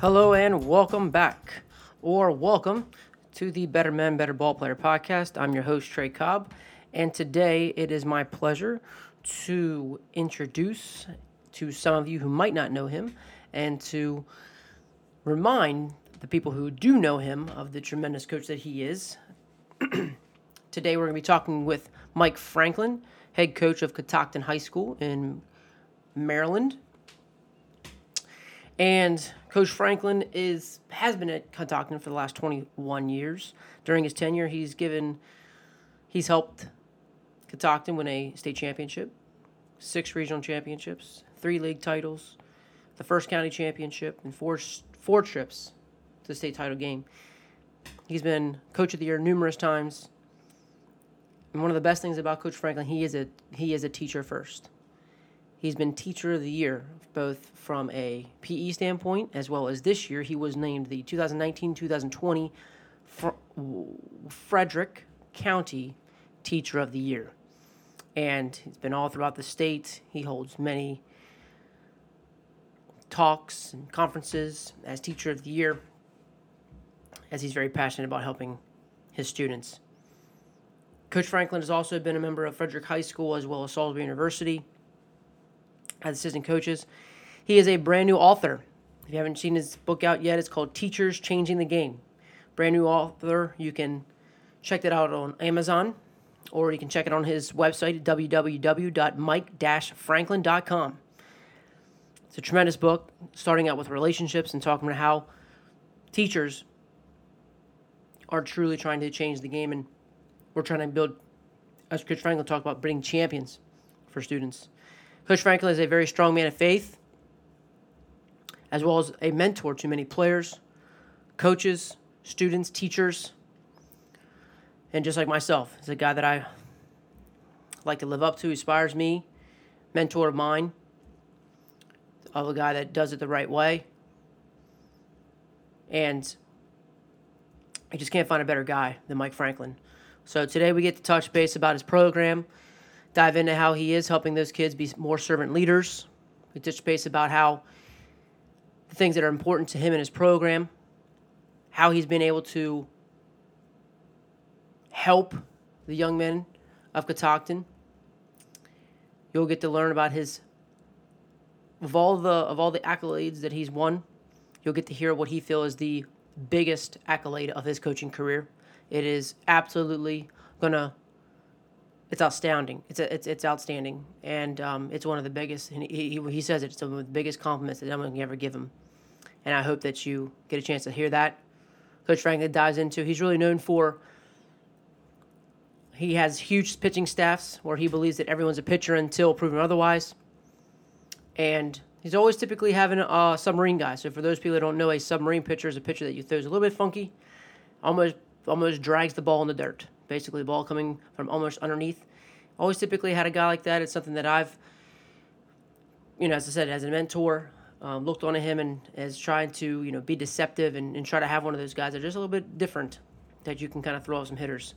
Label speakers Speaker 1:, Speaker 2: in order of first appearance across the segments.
Speaker 1: Hello and welcome back, or welcome to the Better Men, Better Ball Player podcast. I'm your host, Trey Cobb, and today it is my pleasure to introduce to some of you who might not know him and to remind the people who do know him of the tremendous coach that he is. today we're going to be talking with Mike Franklin, head coach of Catoctin High School in Maryland. And Coach Franklin is has been at Catoctin for the last 21 years. During his tenure, he's given he's helped Catoctin win a state championship, six regional championships, three league titles, the first county championship, and four four trips to the state title game. He's been coach of the year numerous times. And one of the best things about Coach Franklin, he is a he is a teacher first. He's been teacher of the year both from a PE standpoint as well as this year he was named the 2019-2020 Frederick County Teacher of the Year. And he's been all throughout the state. He holds many talks and conferences as Teacher of the Year as he's very passionate about helping his students. Coach Franklin has also been a member of Frederick High School as well as Salisbury University as assistant coaches. He is a brand new author. If you haven't seen his book out yet, it's called Teachers Changing the Game. Brand new author. You can check that out on Amazon or you can check it on his website www.mike-franklin.com. It's a tremendous book, starting out with relationships and talking about how teachers are truly trying to change the game, and we're trying to build, as Coach Franklin talked about, bringing champions for students. Coach Franklin is a very strong man of faith, as well as a mentor to many players, coaches, students, teachers, and just like myself, he's a guy that I like to live up to, inspires me, mentor of mine, of a guy that does it the right way. And I just can't find a better guy than Mike Franklin. So today we get to touch base about his program, dive into how he is helping those kids be more servant leaders. We touch base about how the things that are important to him in his program, how he's been able to help the young men of Catoctin. You'll get to learn about his of all the of all the accolades that he's won. You'll get to hear what he feels is the biggest accolade of his coaching career. It is absolutely gonna it's astounding. It's a, it's it's outstanding, and um, it's one of the biggest. And he, he, says it, it's one of the biggest compliments that anyone can ever give him. And I hope that you get a chance to hear that. Coach Franklin dives into. He's really known for. He has huge pitching staffs where he believes that everyone's a pitcher until proven otherwise. And he's always typically having a submarine guy. So for those people that don't know, a submarine pitcher is a pitcher that you throws a little bit funky, almost almost drags the ball in the dirt basically the ball coming from almost underneath. Always typically had a guy like that. It's something that I've, you know, as I said, as a mentor, um, looked onto him and as trying to, you know, be deceptive and, and try to have one of those guys that are just a little bit different that you can kind of throw out some hitters.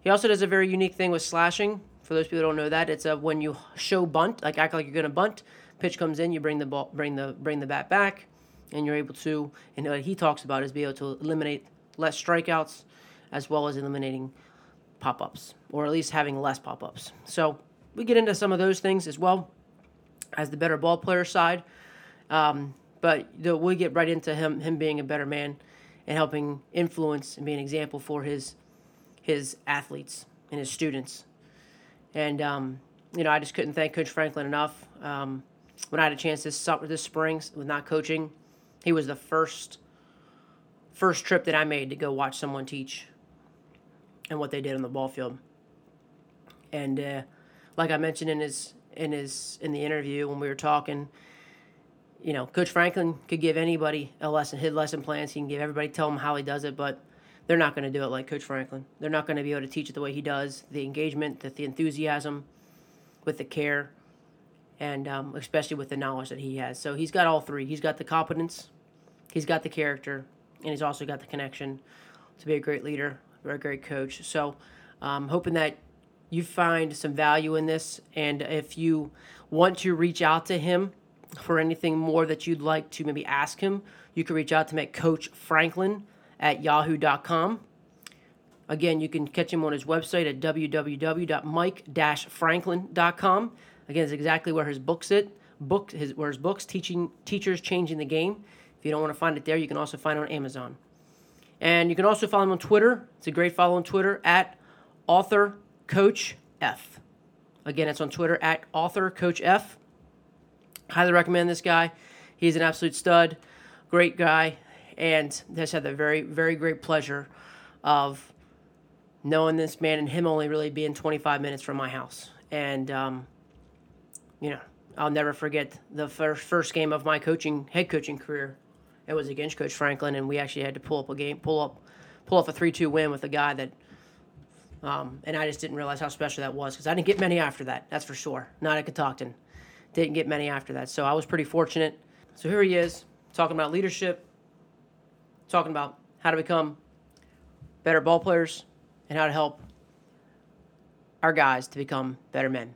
Speaker 1: He also does a very unique thing with slashing. For those people who don't know that, it's a when you show bunt, like act like you're going to bunt, pitch comes in, you bring the ball, bring the bring the bat back, and you're able to. And what he talks about is be able to eliminate less strikeouts, as well as eliminating pop ups, or at least having less pop ups. So we get into some of those things as well as the better ball player side. Um, but the, we get right into him him being a better man and helping influence and be an example for his his athletes and his students. And um, you know, I just couldn't thank Coach Franklin enough. Um, when I had a chance this summer, this spring with not coaching, he was the first first trip that I made to go watch someone teach and what they did on the ball field. And uh, like I mentioned in his in his in the interview when we were talking, you know, Coach Franklin could give anybody a lesson, his lesson plans. He can give everybody, tell them how he does it, but they're not going to do it like Coach Franklin. They're not going to be able to teach it the way he does. The engagement, the, the enthusiasm, with the care, and um, especially with the knowledge that he has. So he's got all three. He's got the competence, he's got the character, and he's also got the connection to be a great leader a great coach. So, um, hoping that you find some value in this, and if you want to reach out to him for anything more that you'd like to maybe ask him, you can reach out to me at Coach Franklin at yahoo.com. Again, you can catch him on his website at www.mike-franklin.com. Again, it's exactly where his books sit. Book his where his books teaching teachers changing the game. If you don't want to find it there, you can also find it on Amazon. And you can also follow him on Twitter. It's a great follow on Twitter at author coach F. Again, it's on Twitter at author coach F. Highly recommend this guy. He's an absolute stud, great guy, and has had the very, very great pleasure of knowing this man and him only really being 25 minutes from my house. And, um, you know, I'll never forget the first, first game of my coaching, head coaching career. It was against Coach Franklin, and we actually had to pull up a game, pull up, pull off a 3 2 win with a guy that um, and I just didn't realize how special that was because I didn't get many after that. That's for sure. Not at Catoctin. Didn't get many after that. So I was pretty fortunate. So here he is talking about leadership, talking about how to become better ball players and how to help our guys to become better men.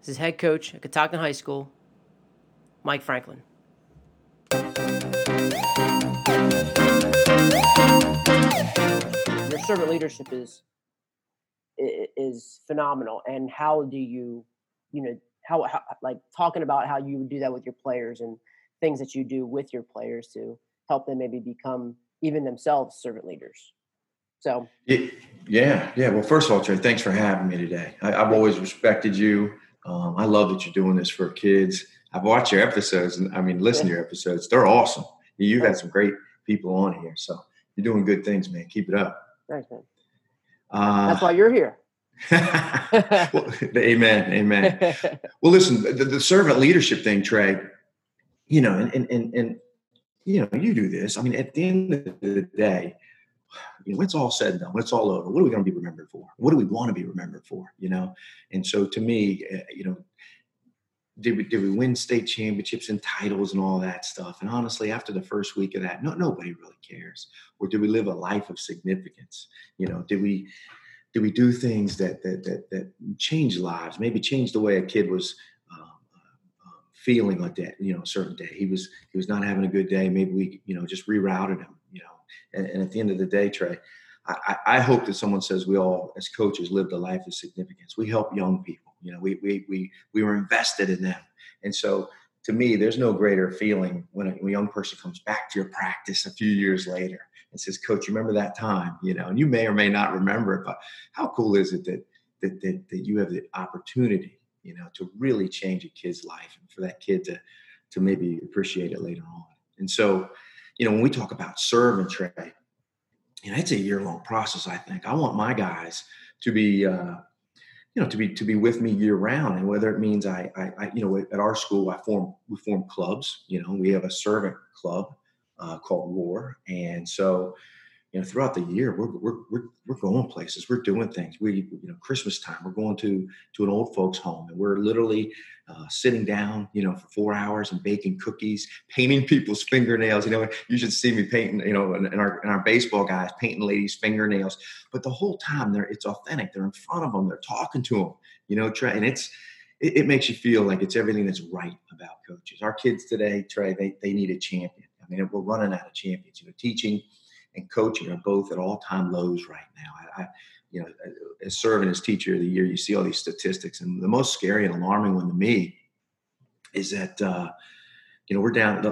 Speaker 1: This is head coach at Catoctin High School, Mike Franklin. Servant leadership is is phenomenal. And how do you, you know, how, how like talking about how you do that with your players and things that you do with your players to help them maybe become even themselves servant leaders. So
Speaker 2: yeah, yeah. Well, first of all, Trey, thanks for having me today. I, have always respected you. Um, I love that you're doing this for kids. I've watched your episodes, and I mean, listen to your episodes. They're awesome. You've had some great people on here, so you're doing good things, man. Keep it up.
Speaker 1: Thanks, man. Uh, That's why you're here.
Speaker 2: well, amen, amen. well, listen, the, the, servant leadership thing, Trey. You know, and, and and and you know, you do this. I mean, at the end of the day, you know, it's all said and done. When it's all over, what are we going to be remembered for? What do we want to be remembered for? You know, and so to me, eh, you know, did we did we win state championships and titles and all that stuff? And honestly, after the first week of that, no nobody really cares. Or did we live a life of significance? You know, did we did we do things that that that, that change lives? Maybe change the way a kid was um, uh, feeling like that. You know, a certain day he was he was not having a good day. Maybe we you know just rerouted him. You know, and, and at the end of the day, Trey. I, I, hope that someone says we all, as coaches, lived a life of significance. We help young people. You know, we we we we were invested in them, and so to me, there's no greater feeling when a, when a young person comes back to your practice a few years later and says, "Coach, you remember that time?" You know, and you may or may not remember it, but how cool is it that that that, that you have the opportunity, you know, to really change a kid's life and for that kid to to maybe appreciate it later on. And so, you know, when we talk about serve and Trey, you know, it's a year long process. I think I want my guys to be. Uh, you know, to be to be with me year round, and whether it means I, I, I, you know, at our school, I form we form clubs. You know, we have a servant club uh, called Roar, and so you know throughout the year we're, we're we're we're going places, we're doing things. We you know Christmas time we're going to to an old folks home, and we're literally uh, sitting down, you know, for four hours and baking cookies, painting people's fingernails. You know, you should see me painting, you know, and, our and our baseball guys painting ladies' fingernails. But the whole time they're it's authentic. They're in front of them. They're talking to them. You know, Trey, and it's it, it makes you feel like it's everything that's right about coaches. Our kids today, Trey, they they need a champion. I mean, we're running out of champions. You know, teaching and coaching are both at all-time lows right now. I, you know, as serving as teacher of the year, you see all these statistics, and the most scary and alarming one to me is that uh, you know we're down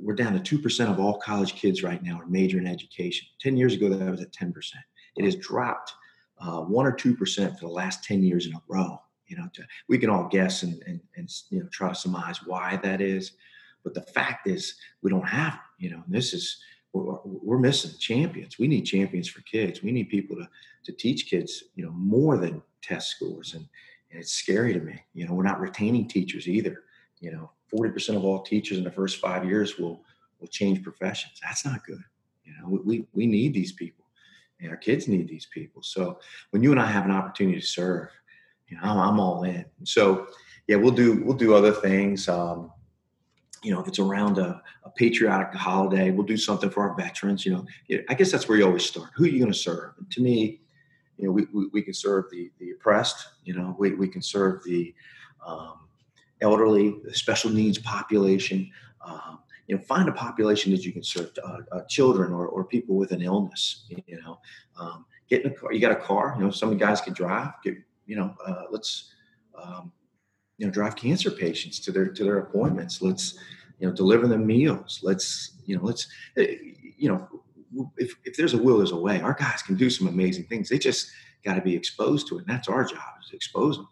Speaker 2: we're down to two percent of all college kids right now are major in education. Ten years ago, that was at ten percent. It has dropped uh, one or two percent for the last ten years in a row. You know, to, we can all guess and, and and you know try to surmise why that is. But the fact is, we don't have. You know, this is we're, we're, missing champions. We need champions for kids. We need people to to teach kids, you know, more than test scores. And, and it's scary to me. You know, we're not retaining teachers either. You know, forty percent of all teachers in the first five years will will change professions. That's not good. You know, we we need these people, and our kids need these people. So when you and I have an opportunity to serve, you know, I'm, I'm all in. So yeah, we'll do we'll do other things. Um, you know, if it's around a, a, patriotic holiday, we'll do something for our veterans. You know, I guess that's where you always start. Who are you going to serve? And to me, you know, we, we, we, can serve the, the oppressed, you know, we, we can serve the, um, elderly, the special needs population. Um, you know, find a population that you can serve, uh, uh, children or, or people with an illness. You know, um, get in a car. You got a car. You know, some guys can drive. Get, you know, uh, let's um, you know drive cancer patients to their to their appointments. Let's you know deliver them meals. Let's you know let's eh, you know if if there's a will, there's a way. Our guys can do some amazing things. They just got to be exposed to it, and that's our job is to expose them.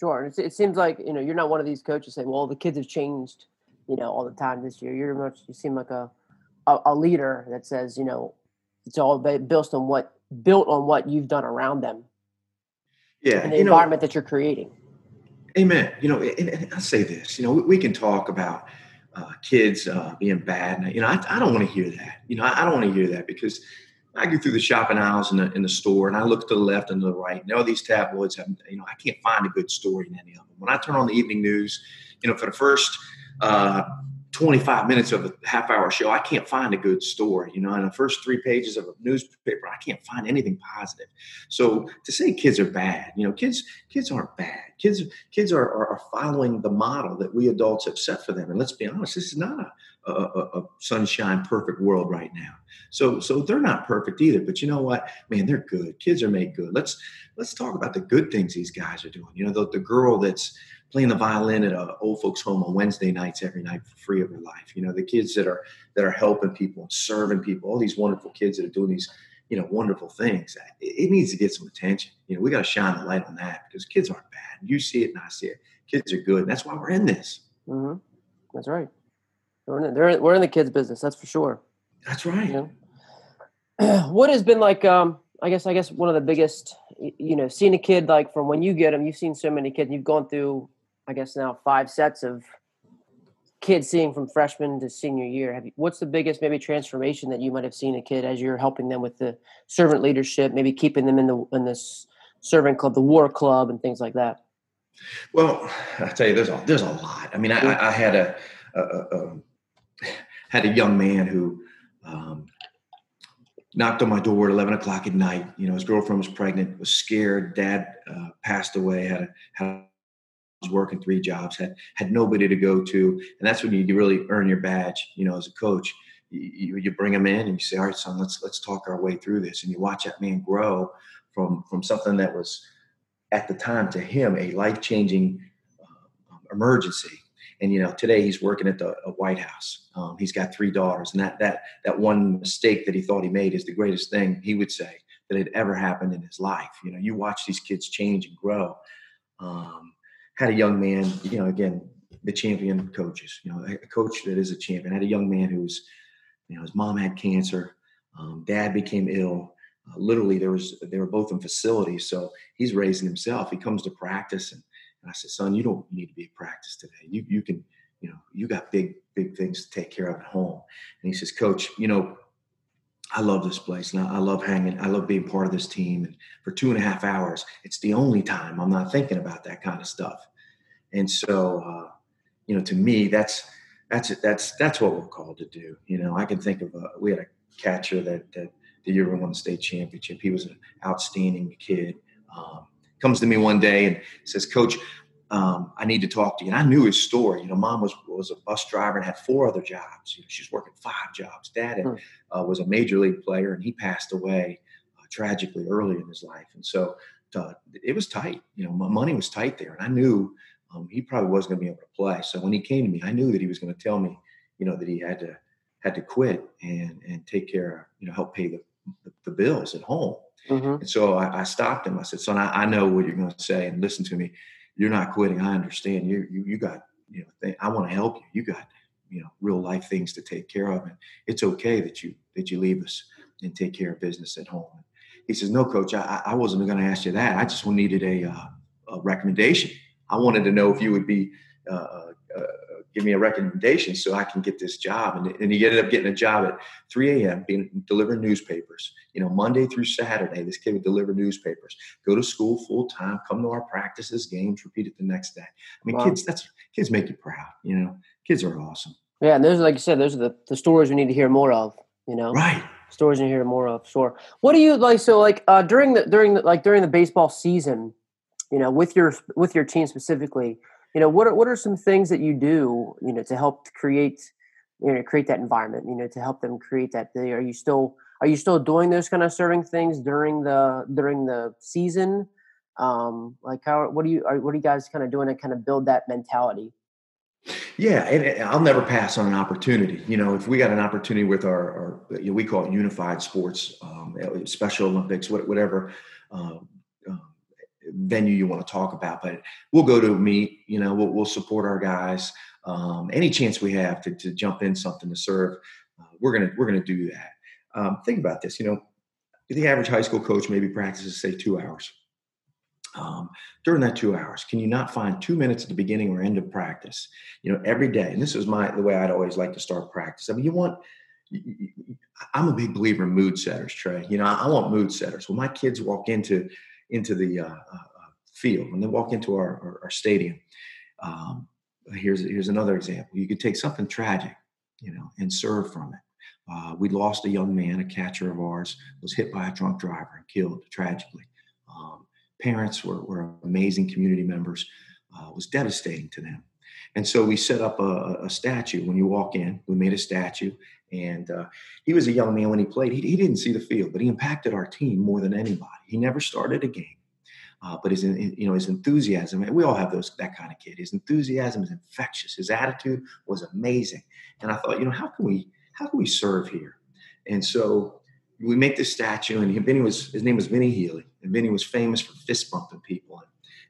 Speaker 1: Sure. It, it seems like you know you're not one of these coaches saying, "Well, the kids have changed," you know, all the time this year. You're much you seem like a a, a leader that says, you know, it's all built on what built on what you've done around them.
Speaker 2: Yeah,
Speaker 1: and the environment know, that you're creating.
Speaker 2: Amen. You know, and, and I say this. You know, we, we can talk about uh, kids uh, being bad. And, you know, I, I don't want to hear that. You know, I, I don't want to hear that because I go through the shopping aisles in the, in the store and I look to the left and to the right. You know, these tabloids have, you know, I can't find a good story in any of them. When I turn on the evening news, you know, for the first uh, 25 minutes of a half hour show, I can't find a good story. You know, in the first three pages of a newspaper, I can't find anything positive. So to say kids are bad, you know, kids kids aren't bad. Kids kids are, are, are following the model that we adults have set for them. And let's be honest, this is not a, a, a, sunshine perfect world right now. So so they're not perfect either. But you know what, man, they're good. Kids are made good. Let's let's talk about the good things these guys are doing. You know, the, the girl that's playing the violin at a old folks home on Wednesday nights every night for free of her life. You know, the kids that are that are helping people and serving people, all these wonderful kids that are doing these, you know, wonderful things. It, it needs to get some attention. You know, we got to shine the light on that because kids aren't bad. You see it and I see it. Kids are good. And that's why we're in this.
Speaker 1: Mm-hmm. That's right. We're in, the, we're in the kids business. That's for sure.
Speaker 2: That's right.
Speaker 1: You know? what has been like, um, I guess, I guess one of the biggest, you know, seeing a kid like from when you get them, you've seen so many kids, you've gone through I guess now five sets of kids seeing from freshman to senior year. You, what's the biggest maybe transformation that you might have seen a kid as you're helping them with the servant leadership, maybe keeping them in the in this servant club, the war club, and things like that?
Speaker 2: Well, I tell you, there's a, there's a lot. I mean, I, I had a, a, a, had a young man who um, knocked on my door at 11 o'clock at night. You know, his girlfriend was pregnant, was scared. Dad uh, passed away. Had a, had a working three jobs, had had nobody to go to, and that's when you really earn your badge. You know, as a coach, you, you bring them in and you say, "All right, son, let's let's talk our way through this," and you watch that man grow from from something that was at the time to him a life changing uh, emergency. And you know, today he's working at the uh, White House. Um, he's got three daughters, and that that that one mistake that he thought he made is the greatest thing he would say that had ever happened in his life. You know, you watch these kids change and grow. Um, had a young man, you know, again, the champion coaches, you know, a coach that is a champion. I had a young man who's, you know, his mom had cancer, um, dad became ill. Uh, literally, there was they were both in facilities, so he's raising himself. He comes to practice, and, and I said, "Son, you don't need to be at practice today. You you can, you know, you got big big things to take care of at home." And he says, "Coach, you know, I love this place and I love hanging. I love being part of this team. And for two and a half hours, it's the only time I'm not thinking about that kind of stuff. And so, uh, you know, to me, that's that's that's that's what we're called to do. You know, I can think of a, we had a catcher that, that the year we won the state championship. He was an outstanding kid. Um, comes to me one day and says, "Coach, um, I need to talk to you. And I knew his story. You know, mom was was a bus driver and had four other jobs. You know, she's working five jobs. Dad had, uh, was a major league player, and he passed away uh, tragically early in his life. And so uh, it was tight. You know, my money was tight there, and I knew um, he probably wasn't going to be able to play. So when he came to me, I knew that he was going to tell me, you know, that he had to had to quit and and take care, of, you know, help pay the the, the bills at home. Mm-hmm. And so I, I, stopped him. I said, "Son, I, I know what you're going to say, and listen to me you're not quitting. I understand. You you you got you know. Th- I want to help you. You got you know real life things to take care of, and it's okay that you that you leave us and take care of business at home. He says, "No, coach. I, I wasn't going to ask you that. I just needed a, uh, a recommendation. I wanted to know if you would be uh, uh, uh give me a recommendation so I can get this job. And, and he ended up getting a job at 3 a.m. being delivering newspapers. You know, Monday through Saturday, this kid would deliver newspapers, go to school full time, come to our practices, games, repeat it the next day. I mean, wow. kids, that's kids make you proud. You know, kids are awesome.
Speaker 1: Yeah, and those, like you said, those are the, the stories we need to hear more of. You know,
Speaker 2: right?
Speaker 1: Stories you hear more of. Sure. What do you like? So, like uh, during the during the like during the baseball season, you know, with your with your team specifically you know, what are, what are some things that you do, you know, to help create, you know, create that environment, you know, to help them create that? Are you still are you still doing those kind of serving things during the during the season? Um, like how what do you are, what are you guys kind of doing to kind of build that mentality?
Speaker 2: Yeah, and I'll never pass on an opportunity. You know, if we got an opportunity with our, our you know, we call it unified sports, um, Special Olympics, whatever uh, venue you want to talk about, but we'll go to a meet. You know, we'll, we'll support our guys. Um, any chance we have to, to jump in something to serve, uh, we're gonna we're gonna do that. Um, think about this. You know, the average high school coach maybe practices say two hours um, during that two hours can you not find two minutes at the beginning or end of practice you know every day and this is my the way i'd always like to start practice i mean you want i'm a big believer in mood setters trey you know i, want mood setters when my kids walk into into the uh, uh, field when they walk into our, our, our stadium um, here's here's another example. You could take something tragic you know and serve from it. Uh, we lost a young man a catcher of ours was hit by a drunk driver and killed tragically. Um, parents were, were amazing community members. Uh, was devastating to them. And so we set up a, a, statue. When you walk in, we made a statue. And uh, he was a young man when he played. He, he, didn't see the field, but he impacted our team more than anybody. He never started a game, uh, but his you know his enthusiasm. We all have those that kind of kid. His enthusiasm is infectious. His attitude was amazing. And I thought, you know, how can we how can we serve here? And so we make this statue, and Vinny was his name was Vinny Healy, and Vinny was famous for fist bumping people.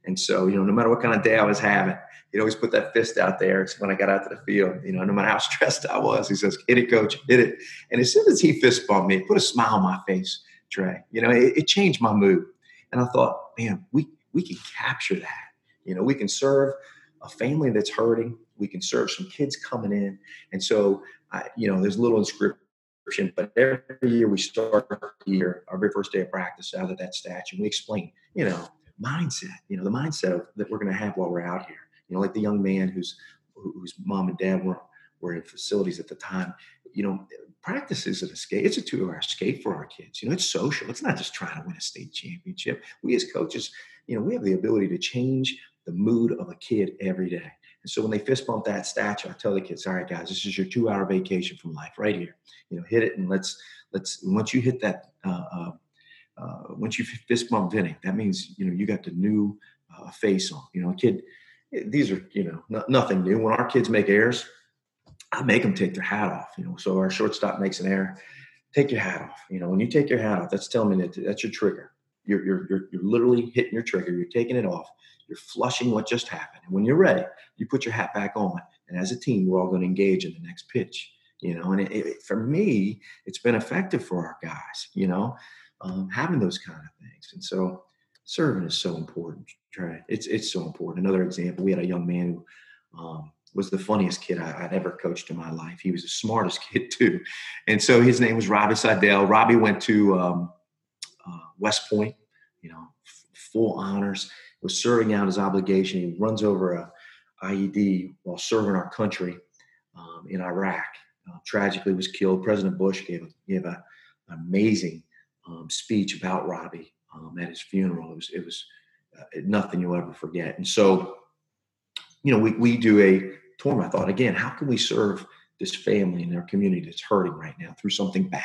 Speaker 2: And, and so, you know, no matter what kind of day I was having, he'd always put that fist out there. When I got out to the field, you know, no matter how stressed I was, he says, "Hit it, coach, hit it." And as soon as he fist bumped me, put a smile on my face, Trey. You know, it, it changed my mood. And I thought, man, we we can capture that. You know, we can serve a family that's hurting. We can serve some kids coming in. And so, I, you know, there's a little inscription but every year we start our very first day of practice out of that statue. We explain, you know, mindset, you know, the mindset that we're going to have while we're out here. You know, like the young man whose whose mom and dad were were in facilities at the time. You know, practice is an escape. It's a two-hour escape for our kids. You know, it's social. It's not just trying to win a state championship. We as coaches, you know, we have the ability to change the mood of a kid every day. And so when they fist bump that statue, I tell the kids, all right, guys, this is your two hour vacation from life right here. You know, hit it and let's, let's, once you hit that, uh, uh, uh, once you fist bump Vinny, that means, you know, you got the new uh, face on, you know, a kid, these are, you know, no, nothing new. When our kids make errors, I make them take their hat off, you know, so our shortstop makes an error, take your hat off. You know, when you take your hat off, that's telling me that that's your trigger. You're, you're, you're, you're literally hitting your trigger. You're taking it off. You're flushing what just happened. And when you're ready, you put your hat back on. And as a team, we're all going to engage in the next pitch. You know, and it, it, for me, it's been effective for our guys. You know, um, having those kind of things. And so, serving is so important. It's it's so important. Another example: we had a young man who um, was the funniest kid I, would ever coached in my life. He was the smartest kid too, and so his name was Robbie Seidel. Robbie went to um, uh, West Point, you know, f- full honors was serving out his obligation. He runs over a IED while serving our country um, in Iraq. Uh, tragically, was killed. President Bush gave gave a, an amazing um, speech about Robbie um, at his funeral. It was it was uh, nothing you'll ever forget. And so, you know, we we do a tournament. I thought again, how can we serve this family and their community that's hurting right now through something bad?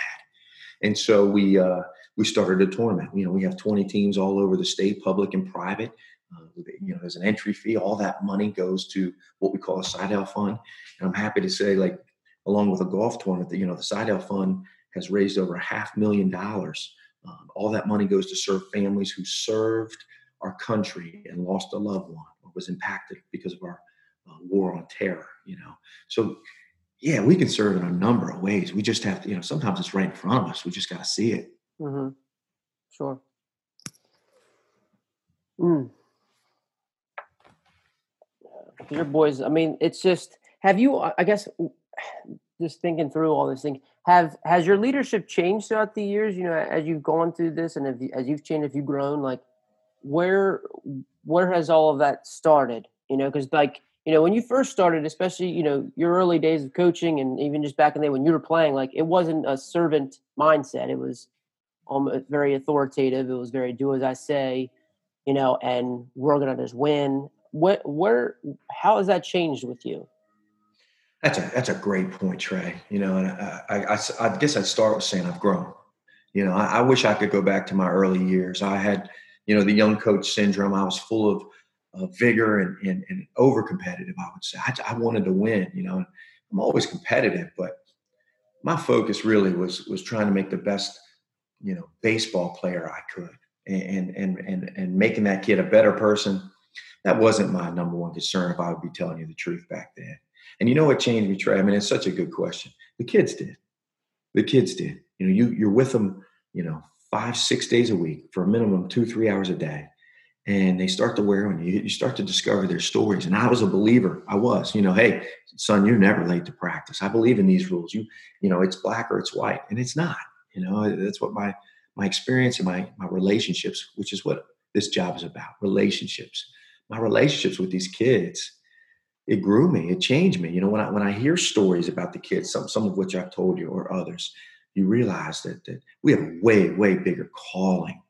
Speaker 2: And so we uh, we started a tournament. You know, we have 20 teams all over the state, public and private. Uh, you know, there's an entry fee. All that money goes to what we call a Seidel fund. And I'm happy to say, like, along with a golf tournament, that you know, the Seidel fund has raised over a half million dollars. Um, all that money goes to serve families who served our country and lost a loved one or was impacted because of our uh, war on terror. You know, so yeah, we can serve in a number of ways. We just have to, you know, sometimes it's right in front of us. We just got to see it.
Speaker 1: Mm-hmm. Sure. Mm. Your boys, I mean, it's just, have you, I guess, just thinking through all this thing, have, has your leadership changed throughout the years, you know, as you've gone through this and you, as you've changed, if you've grown, like where, where has all of that started? You know, cause like, you know, when you first started, especially, you know, your early days of coaching and even just back in the day when you were playing, like it wasn't a servant mindset. It was almost very authoritative. It was very do as I say, you know, and we're gonna just win. what where how has that changed with you?
Speaker 2: That's a that's a great point, Trey. You know, and I, I, I, I guess I'd start with saying I've grown. You know, I, I, wish I could go back to my early years. I had, you know, the young coach syndrome. I was full of, vigor and, and, and over competitive. I would say I, I wanted to win. You know, I'm always competitive, but my focus really was was trying to make the best, you know, baseball player I could, and and and and making that kid a better person. That wasn't my number one concern. If I would be telling you the truth back then and you know what changed me, Trey? I mean, it's such a good question. The kids did. The kids did. You know, you you're with them, you know, five, six days a week for a minimum two, three hours a day. And they start to wear on you. You start to discover their stories. And I was a believer. I was, you know, hey, son, you're never late to practice. I believe in these rules. You, you know, it's black or it's white. And it's not. You know, that's what my my experience and my my relationships, which is what this job is about, relationships. My relationships with these kids it grew me it changed me. You know when i when i hear stories about the kids some some of which i've told you or others you realize that that we have a way way bigger calling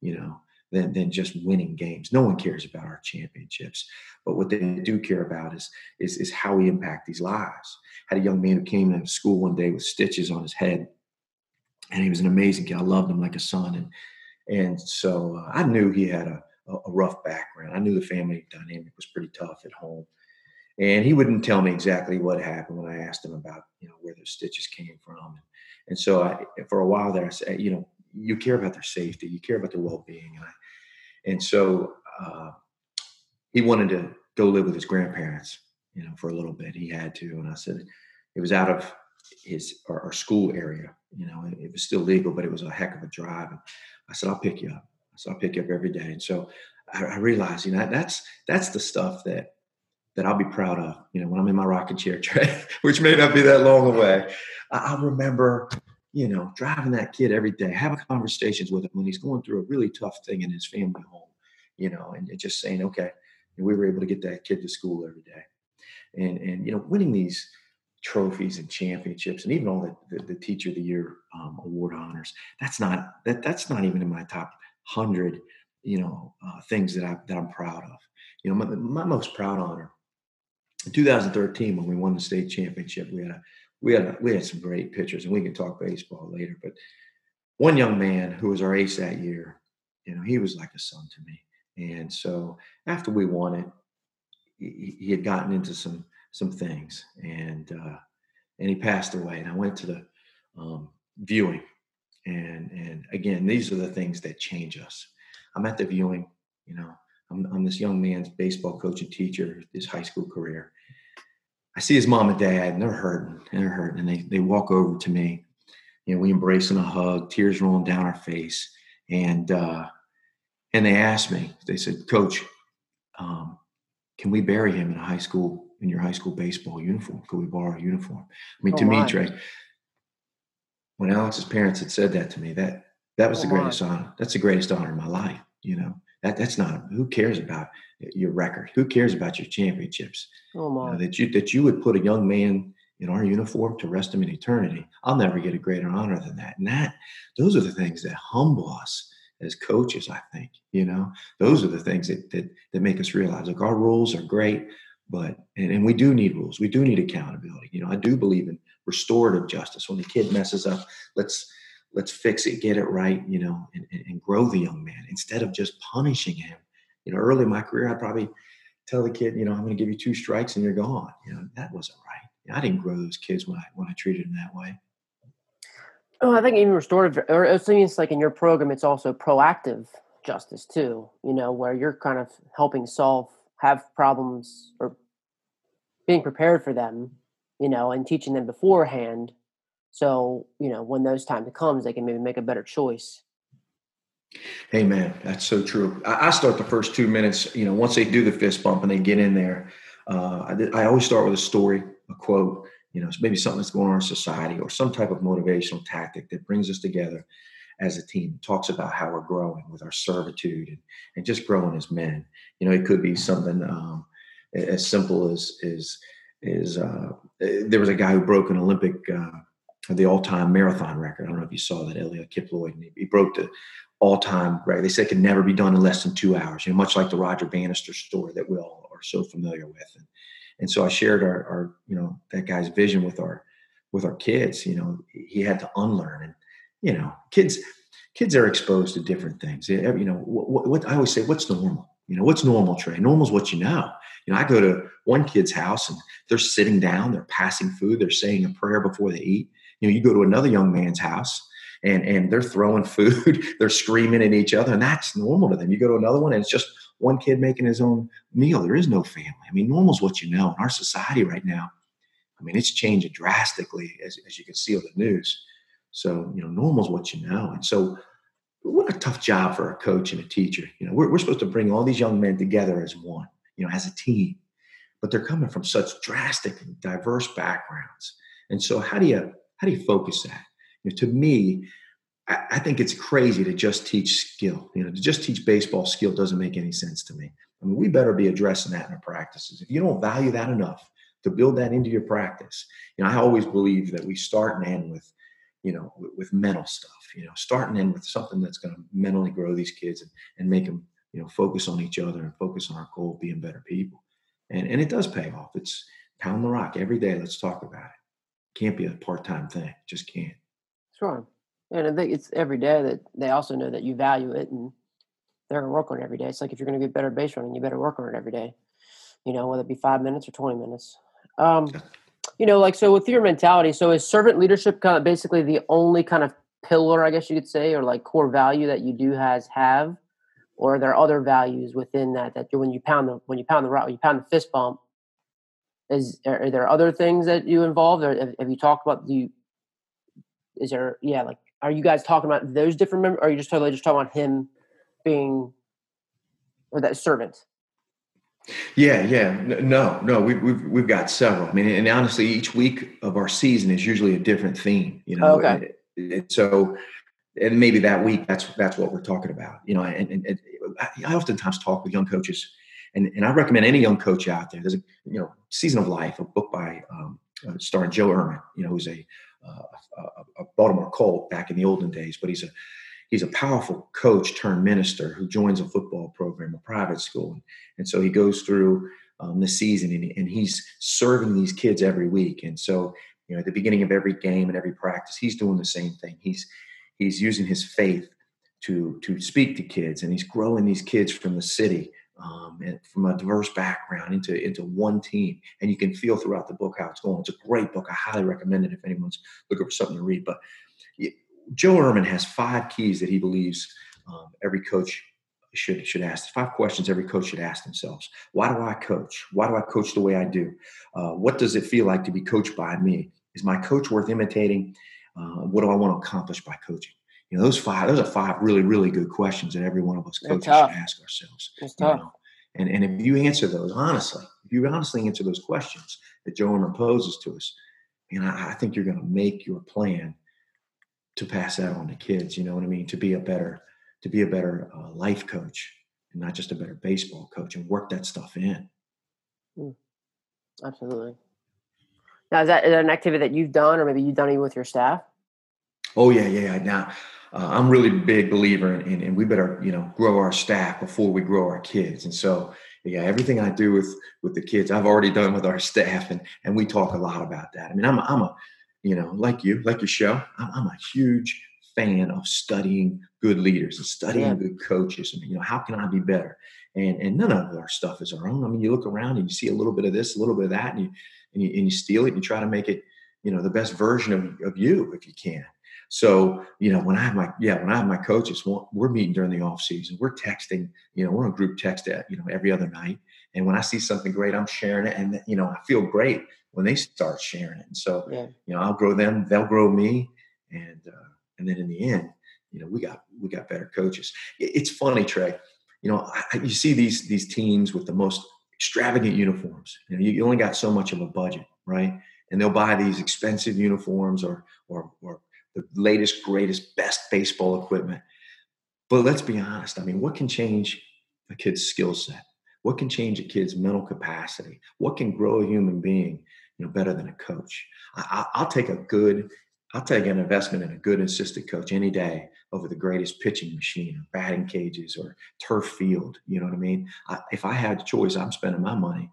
Speaker 2: you know than than just winning games. No one cares about our championships but what they do care about is is is how we impact these lives. I had a young man who came into school one day with stitches on his head and he was an amazing kid. I loved him like a son and and so uh, i knew he had a a rough background. I knew the family dynamic was pretty tough at home and he wouldn't tell me exactly what happened when I asked him about you know where those stitches came from. And so I, for a while there, I said, you know, you care about their safety, you care about their well-being, and I, and so uh, he wanted to go live with his grandparents, you know, for a little bit. He had to, and I said it was out of his our, our school area. You know, it, it was still legal, but it was a heck of a drive. And I said, I'll pick you up. So I'll pick you up every day. And so I, I realized, you know, that's that's the stuff that that I'll be proud of. You know, when I'm in my rocking chair, which may not be that long away, I, remember, you know, driving that kid every day, having conversations with him when he's going through a really tough thing in his family home, you know, and, and just saying, okay, and we were able to get that kid to school every day, and and you know, winning these trophies and championships, and even all the, the, the teacher of the year um, award honors. That's not that that's not even in my top hundred, you know, uh, things that I that I'm proud of. You know, my, my most proud honor in 2013 when we won the state championship, we had a, we had a, we had some great pitchers, and we can talk baseball later. But one young man who was our ace that year, you know, he was like a son to me. And so after we won it, he, he had gotten into some some things, and uh, and he passed away. And I went to the um, viewing, and and again, these are the things that change us. I'm at the viewing, you know. I'm, I'm this young man's baseball coach and teacher, his high school career, I see his mom and dad, and they're hurting, and they're hurting, and they they walk over to me. You know, we embrace in a hug, tears rolling down our face, and uh, and they asked me. They said, "Coach, um, can we bury him in a high school in your high school baseball uniform? Could we borrow a uniform?" I mean, oh, to me, Trey, when Alex's parents had said that to me, that that was oh, the greatest my. honor. That's the greatest honor in my life. You know, that that's not who cares about your record. Who cares about your championships? Oh my! Uh, that you that you would put a young man in our uniform to rest him in eternity. I'll never get a greater honor than that. And that those are the things that humble us as coaches. I think you know those are the things that that that make us realize like our rules are great, but and, and we do need rules. We do need accountability. You know, I do believe in restorative justice. When the kid messes up, let's let's fix it, get it right, you know, and, and grow the young man instead of just punishing him you know, early in my career, I'd probably tell the kid, you know, I'm going to give you two strikes and you're gone. You know, that wasn't right. I didn't grow those kids when I when I treated them that way.
Speaker 1: Oh, I think even restorative, or oh, it seems like in your program, it's also proactive justice too. You know, where you're kind of helping solve, have problems, or being prepared for them. You know, and teaching them beforehand, so you know when those times comes, they can maybe make a better choice.
Speaker 2: Hey man, that's so true. I, start the first two minutes. You know, once they do the fist bump and they get in there, uh, I, I, always start with a story, a quote. You know, maybe something that's going on in society or some type of motivational tactic that brings us together as a team. Talks about how we're growing with our servitude and, and just growing as men. You know, it could be something um, as simple as is is uh, there was a guy who broke an Olympic. Uh, the all-time marathon record. I don't know if you saw that, Eliud Kipchoge. He broke the all time record. They said it could never be done in less than two hours. You know, much like the Roger Bannister story that we all are so familiar with. And, and so I shared our, our, you know, that guy's vision with our, with our kids. You know, he had to unlearn, and you know, kids, kids are exposed to different things. You know, what, what I always say, what's normal? You know, what's normal, Trey? Normal is what you know. You know, I go to one kid's house and they're sitting down, they're passing food, they're saying a prayer before they eat. You know, you go to another young man's house and and they're throwing food, they're screaming at each other, and that's normal to them. You go to another one and it's just one kid making his own meal. There is no family. I mean, normal is what you know. In our society right now, I mean, it's changing drastically as, as you can see on the news. So, you know, normal is what you know. And so what a tough job for a coach and a teacher. You know, we're, we're supposed to bring all these young men together as one, you know, as a team, but they're coming from such drastic and diverse backgrounds. And so how do you, how do you focus that? You know, to me, I, I think it's crazy to just teach skill. You know, to just teach baseball skill doesn't make any sense to me. I mean, we better be addressing that in our practices. If you don't value that enough to build that into your practice, you know, I always believe that we start and end with you know, with, with mental stuff, you know, starting in with something that's going to mentally grow these kids and, and make them, you know, focus on each other and focus on our goal of being better people. And, and it does pay off. It's pound the rock every day. Let's talk about it. Can't be a part-time thing. Just can't.
Speaker 1: Sure. And I think it's every day that they also know that you value it and they're to work on it every day. It's like if you're going to be better base running, you better work on it every day, you know, whether it be five minutes or 20 minutes. Um, you know, like so with your mentality, so is servant leadership kind of basically the only kind of pillar, I guess you could say, or like core value that you do has have, or are there other values within that that you, when you pound the when you pound the rock, when you pound the fist bump, is are, there other things that you involved, or have, have you talked about the? Is there yeah like are you guys talking about those different members? Or are you just totally just talking about him being or that servant?
Speaker 2: Yeah, yeah, no, no, we've we've we've got several. I mean, and honestly, each week of our season is usually a different theme. You know,
Speaker 1: okay.
Speaker 2: And, and so, and maybe that week that's that's what we're talking about. You know, and, and, and I oftentimes talk with young coaches, and and I recommend any young coach out there. There's a you know, Season of Life, a book by um, uh, starring Joe Ehrmann. You know, who's a, uh, a, a Baltimore Colt back in the olden days, but he's a he's a powerful coach turned minister who joins a football program, a private school, and so he goes through um, the season and, and he's serving these kids every week. And so, you know, at the beginning of every game and every practice, he's doing the same thing. He's he's using his faith to to speak to kids, and he's growing these kids from the city. Um, and from a diverse background into into one team, and you can feel throughout the book how it's going. It's a great book. I highly recommend it if anyone's looking for something to read. But Joe Ehrmann has five keys that he believes um, every coach should should ask. Five questions every coach should ask themselves. Why do I coach? Why do I coach the way I do? Uh, what does it feel like to be coached by me? Is my coach worth imitating? Uh, what do I want to accomplish by coaching? You know, those five. Those are five really, really good questions that every one of us coaches should ask ourselves.
Speaker 1: It's tough. Know?
Speaker 2: And and if you answer those honestly, if you honestly answer those questions that Joe Ehrmann poses to us, and I, I think you're going to make your plan to pass that on to kids. You know what I mean? To be a better to be a better uh, life coach and not just a better baseball coach and work that stuff in.
Speaker 1: Mm. Absolutely. Now, is that, is that an activity that you've done, or maybe you've done it with your staff?
Speaker 2: Oh yeah, yeah. yeah. Now, uh, I'm really big believer in, in, and we better you know grow our staff before we grow our kids. And so, yeah, everything I do with with the kids, I've already done with our staff, and and we talk a lot about that. I mean, I'm a, I'm a you know, like you, like your show, I'm, I'm a huge fan of studying good leaders and studying yeah. good coaches and you know how can i be better and and none of our stuff is our own i mean you look around and you see a little bit of this a little bit of that and you and you, and you steal it and you try to make it you know the best version of, of you if you can so you know when i have my yeah when i have my coaches we're meeting during the off season we're texting you know we're on a group text at you know every other night and when i see something great i'm sharing it and you know i feel great when they start sharing it and so yeah. you know i'll grow them they'll grow me and uh, and then in the end, you know, we got we got better coaches. It's funny, Trey. You know, I, you see these these teams with the most extravagant uniforms. You know, you only got so much of a budget, right? And they'll buy these expensive uniforms or or or the latest, greatest, best baseball equipment. But let's be honest. I mean, what can change a kid's skill set? What can change a kid's mental capacity? What can grow a human being, you know, better than a coach? I, will take a good I'll take an investment in a good assistant coach any day over the greatest pitching machine or batting cages or turf field. You know what I mean? I, if I had a choice, I'm spending my money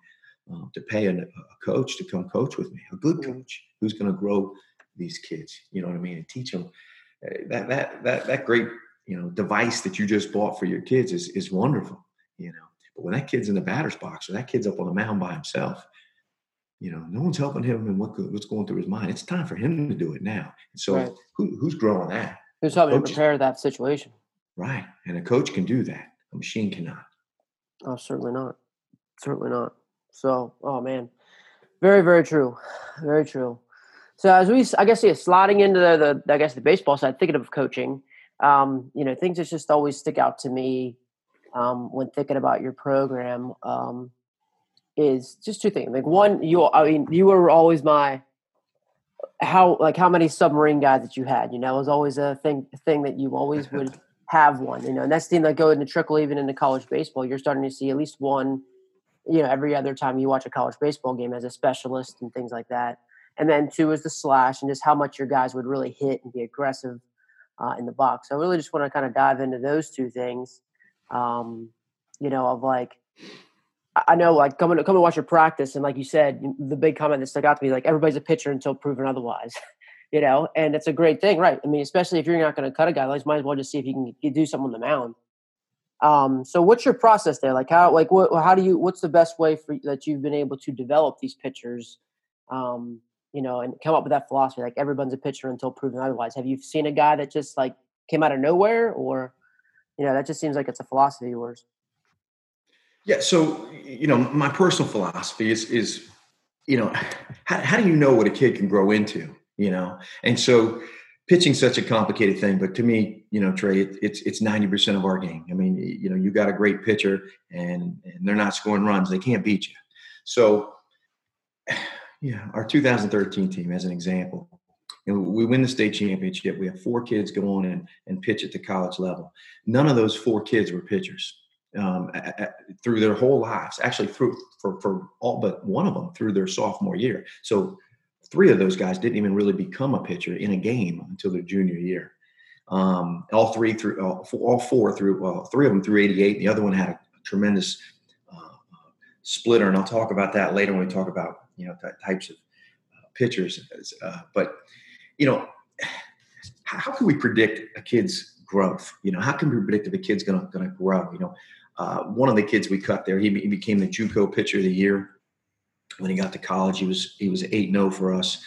Speaker 2: um, to pay a, a, coach to come coach with me, a good mm-hmm. coach who's going to grow these kids. You know what I mean? And teach them eh, that that that that great you know device that you just bought for your kids is is wonderful. You know, but when that kid's in the batter's box or that kid's up on the mound by himself, you know, no one's helping him and what, what's going through his mind. It's time for him to do it now. And so, right. who, who's growing that?
Speaker 1: Who's helping to prepare that situation?
Speaker 2: Right, and a coach can do that. A machine cannot.
Speaker 1: Oh, certainly not. Certainly not. So, oh man, very, very true, very true. So as we, I guess, yeah, sliding into the, the I guess, the baseball side, thinking of coaching, um, you know, things that just always stick out to me um, when thinking about your program um, is just two things. Like one, you, I mean, you were always my how like how many submarine guys that you had. You know, was always a thing thing that you always would have one. You know, and that's the thing that go into trickle even into college baseball. You're starting to see at least one. You know, every other time you watch a college baseball game as a specialist and things like that. And then two is the slash and just how much your guys would really hit and be aggressive uh, in the box. So I really just want to kind of dive into those two things. Um, you know, of like I know, like coming to come and watch your practice, and like you said, the big comment that stuck out to me, like everybody's a pitcher until proven otherwise, you know, and it's a great thing, right? I mean, especially if you're not going to cut a guy, like might as well just see if you can do something on the mound. Um, so, what's your process there? Like, how like what how do you what's the best way for that you've been able to develop these pitchers, um, you know, and come up with that philosophy? Like everyone's a pitcher until proven otherwise. Have you seen a guy that just like came out of nowhere, or you know, that just seems like it's a philosophy of yours?
Speaker 2: Yeah. So, you know, my personal philosophy is, is, you know, how, how do you know what a kid can grow into, you know? And so pitching's such a complicated thing, but to me, you know, Trey, it, it's, it's 90% of our game. I mean, you know, you got a great pitcher and, and they're not scoring runs. They can't beat you. So, yeah, our 2013 team, as an example, know, we win the state championship. We have four kids go on and, and pitch at the college level. None of those four kids were pitchers um, through their whole lives. Actually, through for for all but one of them through their sophomore year. So three of those guys didn't even really become a pitcher in a game until their junior year. Um, all three through all four, all four through well, three of them through 88. The other one had a tremendous uh, splitter, and I'll talk about that later when we talk about you know types of uh, pitchers. Uh, but you know, how, can we predict a kid's growth? You know, how can we predict if a kid's going to grow? You know, uh, one of the kids we cut there, he, he, became the JUCO pitcher of the year. When he got to college, he was he was eight zero oh for us,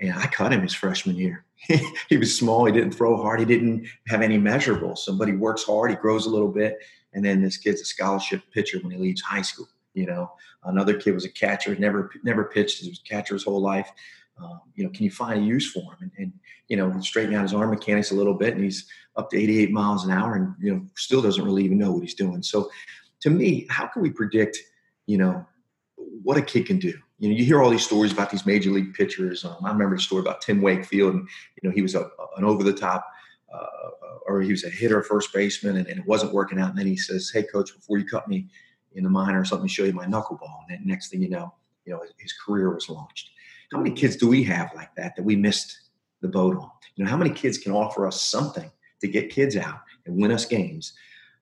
Speaker 2: and I cut him his freshman year. he was small. He didn't throw hard. He didn't have any measurables. Somebody works hard. He grows a little bit, and then this kid's a scholarship pitcher when he leaves high school. You know, another kid was a catcher. Never never pitched. He was a catcher his whole life. Um, you know, can you find a use for him? And, and, you know, straighten out his arm mechanics a little bit, and he's up to 88 miles an hour, and you know, still doesn't really even know what he's doing. So, to me, how can we predict, you know, what a kid can do? You know, you hear all these stories about these major league pitchers. Um, I remember a story about Tim Wakefield, and you know, he was a, an over the top. Uh, or he was a hitter, first baseman, and, and, it wasn't working out. And then he says, "Hey, coach, before you cut me in the minor or something, show you my knuckleball." And next thing you know, you know, his, his career was launched. How many kids do we have like that that we missed the boat on? You know, how many kids can offer us something to get kids out and win us games,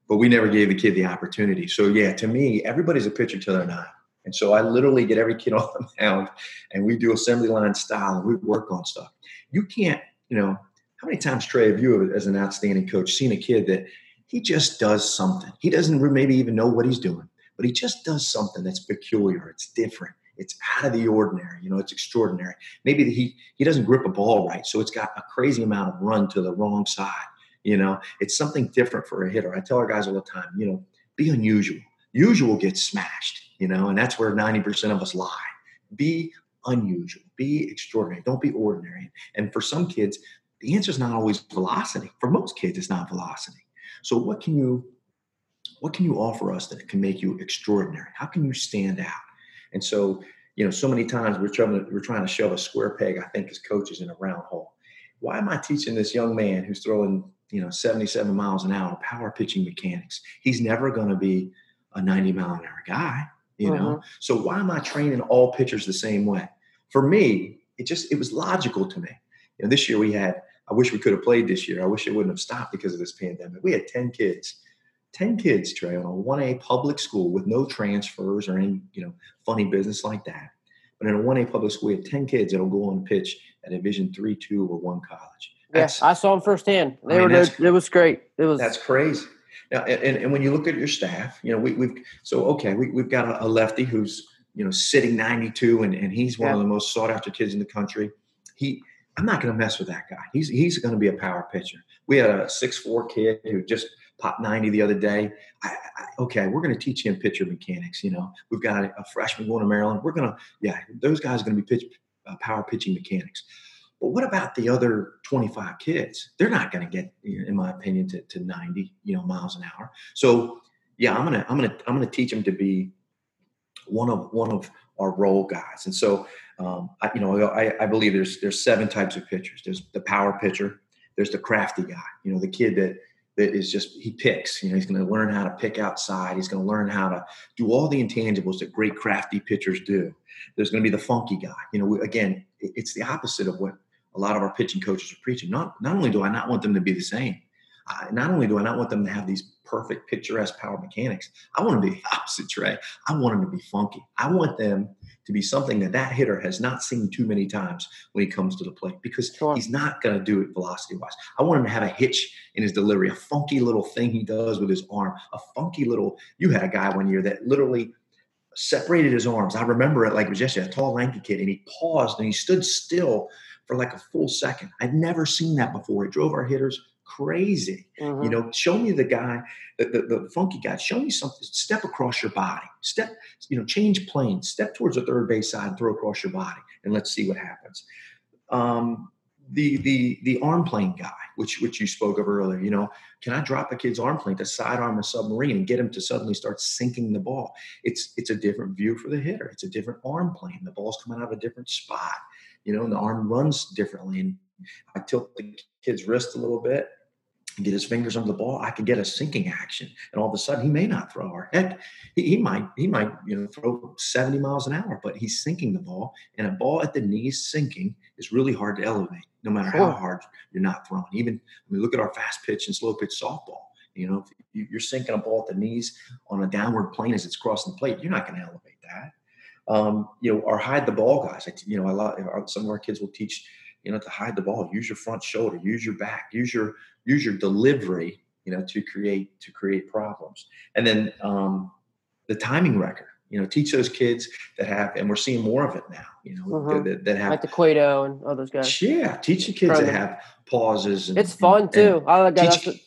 Speaker 2: but we never gave the kid the opportunity. So yeah, to me, everybody's a pitcher till they're not. And so I literally get every kid off the mound and we do assembly line style and we work on stuff. You can't, you know, how many times, Trey, have you, as an outstanding coach, seen a kid that he just does something? He doesn't maybe even know what he's doing, but he just does something that's peculiar. It's different. It's out of the ordinary. You know, it's extraordinary. Maybe he he doesn't grip a ball right, so it's got a crazy amount of run to the wrong side. You know, it's something different for a hitter. I tell our guys all the time, you know, be unusual. Usual gets smashed, you know, and that's where 90% of us lie. Be unusual, be extraordinary, don't be ordinary. And for some kids, the answer is not always velocity. For most kids, it's not velocity. So what can you what can you offer us that can make you extraordinary? How can you stand out? And so, you know, so many times we're trying to, we're trying to shove a square peg, I think, as coaches in a round hole. Why am I teaching this young man who's throwing, you know, 77 miles an hour power pitching mechanics? He's never going to be a 90 mile an hour guy, you know? Mm-hmm. So why am I training all pitchers the same way? For me, it just, it was logical to me. You know, this year we had I wish we could have played this year. I wish it wouldn't have stopped because of this pandemic. We had 10 kids, 10 kids, Trey, on a 1A public school with no transfers or any, you know, funny business like that. But in a 1A public school, we have 10 kids that'll go on pitch at a Division three, two, or one college.
Speaker 1: Yes, yeah, I saw them firsthand. They I mean, were, it was great. It was.
Speaker 2: That's crazy. Now, and, and when you look at your staff, you know, we, have so okay, we, we've got a, a, lefty who's you know sitting 92, and, and he's one yeah. of the most sought after kids in the country. He, I'm not going to mess with that guy. He's he's going to be a power pitcher. We had a six four kid who just popped 90 the other day. I, I, okay, we're going to teach him pitcher mechanics. You know, we've got a, freshman going to Maryland. We're going to, yeah, those guys are going to be pitch, uh, power pitching mechanics. But what about the other 25 kids? They're not going to get, in my opinion, to, to 90, you know, miles an hour. So yeah, I'm gonna, I'm gonna, I'm gonna teach them to be one of one of our role guys. And so, um, I, you know, I, I believe there's there's seven types of pitchers. There's the power pitcher. There's the crafty guy. You know, the kid that that is just he picks. You know, he's going to learn how to pick outside. He's going to learn how to do all the intangibles that great crafty pitchers do. There's going to be the funky guy. You know, again, it's the opposite of what a lot of our pitching coaches are preaching. Not not only do I not want them to be the same, uh, not only do I not want them to have these perfect picturesque power mechanics, I want them to be the opposite, Trey. I want them to be funky. I want them to be something that that hitter has not seen too many times when he comes to the plate because sure. he's not going to do it velocity wise. I want him to have a hitch in his delivery, a funky little thing he does with his arm, a funky little. You had a guy one year that literally separated his arms. I remember it like it was yesterday, a tall, lanky kid, and he paused and he stood still for like a full second. I'd never seen that before. It drove our hitters crazy. Mm-hmm. You know, show me the guy, the, the, the, funky guy. Show me something. Step across your body. Step, you know, change planes. Step towards the third base side and throw across your body, and let's see what happens. Um, the the the arm plane guy, which which you spoke of earlier. You know, can I drop a kid's arm plane to sidearm a submarine and get him to suddenly start sinking the ball? It's it's a different view for the hitter. It's a different arm plane. The ball's coming out of a different spot you know, and the arm runs differently. And I tilt the kid's wrist a little bit get his fingers under the ball, I could get a sinking action. And all of a sudden he may not throw or heck, he, he might, he might, you know, throw 70 miles an hour, but he's sinking the ball. And a ball at the knees sinking is really hard to elevate, no matter how hard you're not throwing. Even when we look at our fast pitch and slow pitch softball. You know, if you're sinking a ball at the knees on a downward plane as it's crossing the plate, you're not going to elevate that um, you know, or hide the ball guys. you know, a lot some of our kids will teach, you know, to hide the ball. Use your front shoulder. Use your back. Use your use your delivery. You know, to create to create problems. And then um, the timing wrecker. You know, teach those kids that have, and we're seeing more of it now. You know, uh-huh. that, that, have
Speaker 1: like the Cueto and all those guys.
Speaker 2: Yeah, teach the kids that have pauses. And,
Speaker 1: it's fun
Speaker 2: and,
Speaker 1: too. And I like
Speaker 2: that.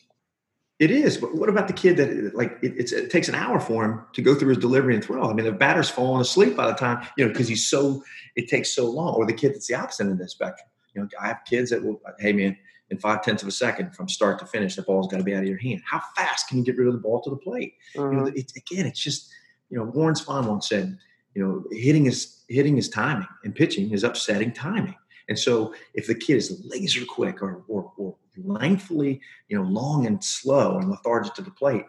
Speaker 2: It is, but what about the kid that like it, it, takes an hour for him to go through his delivery and throw? I mean, the batter's falling asleep by the time you know because he's so it takes so long. Or the kid that's the opposite in of the spectrum. You know, I have kids that will, hey man, in five tenths of a second from start to finish, the ball's got to be out of your hand. How fast can you get rid of the ball to the plate? Mm-hmm. You know, mm-hmm. it, again, it's just you know, Warren Spahn once said, you know, hitting is hitting is timing, and pitching is upsetting timing. And so if the kid is laser quick or, or, or lengthily, you know, long and slow and lethargic to the plate,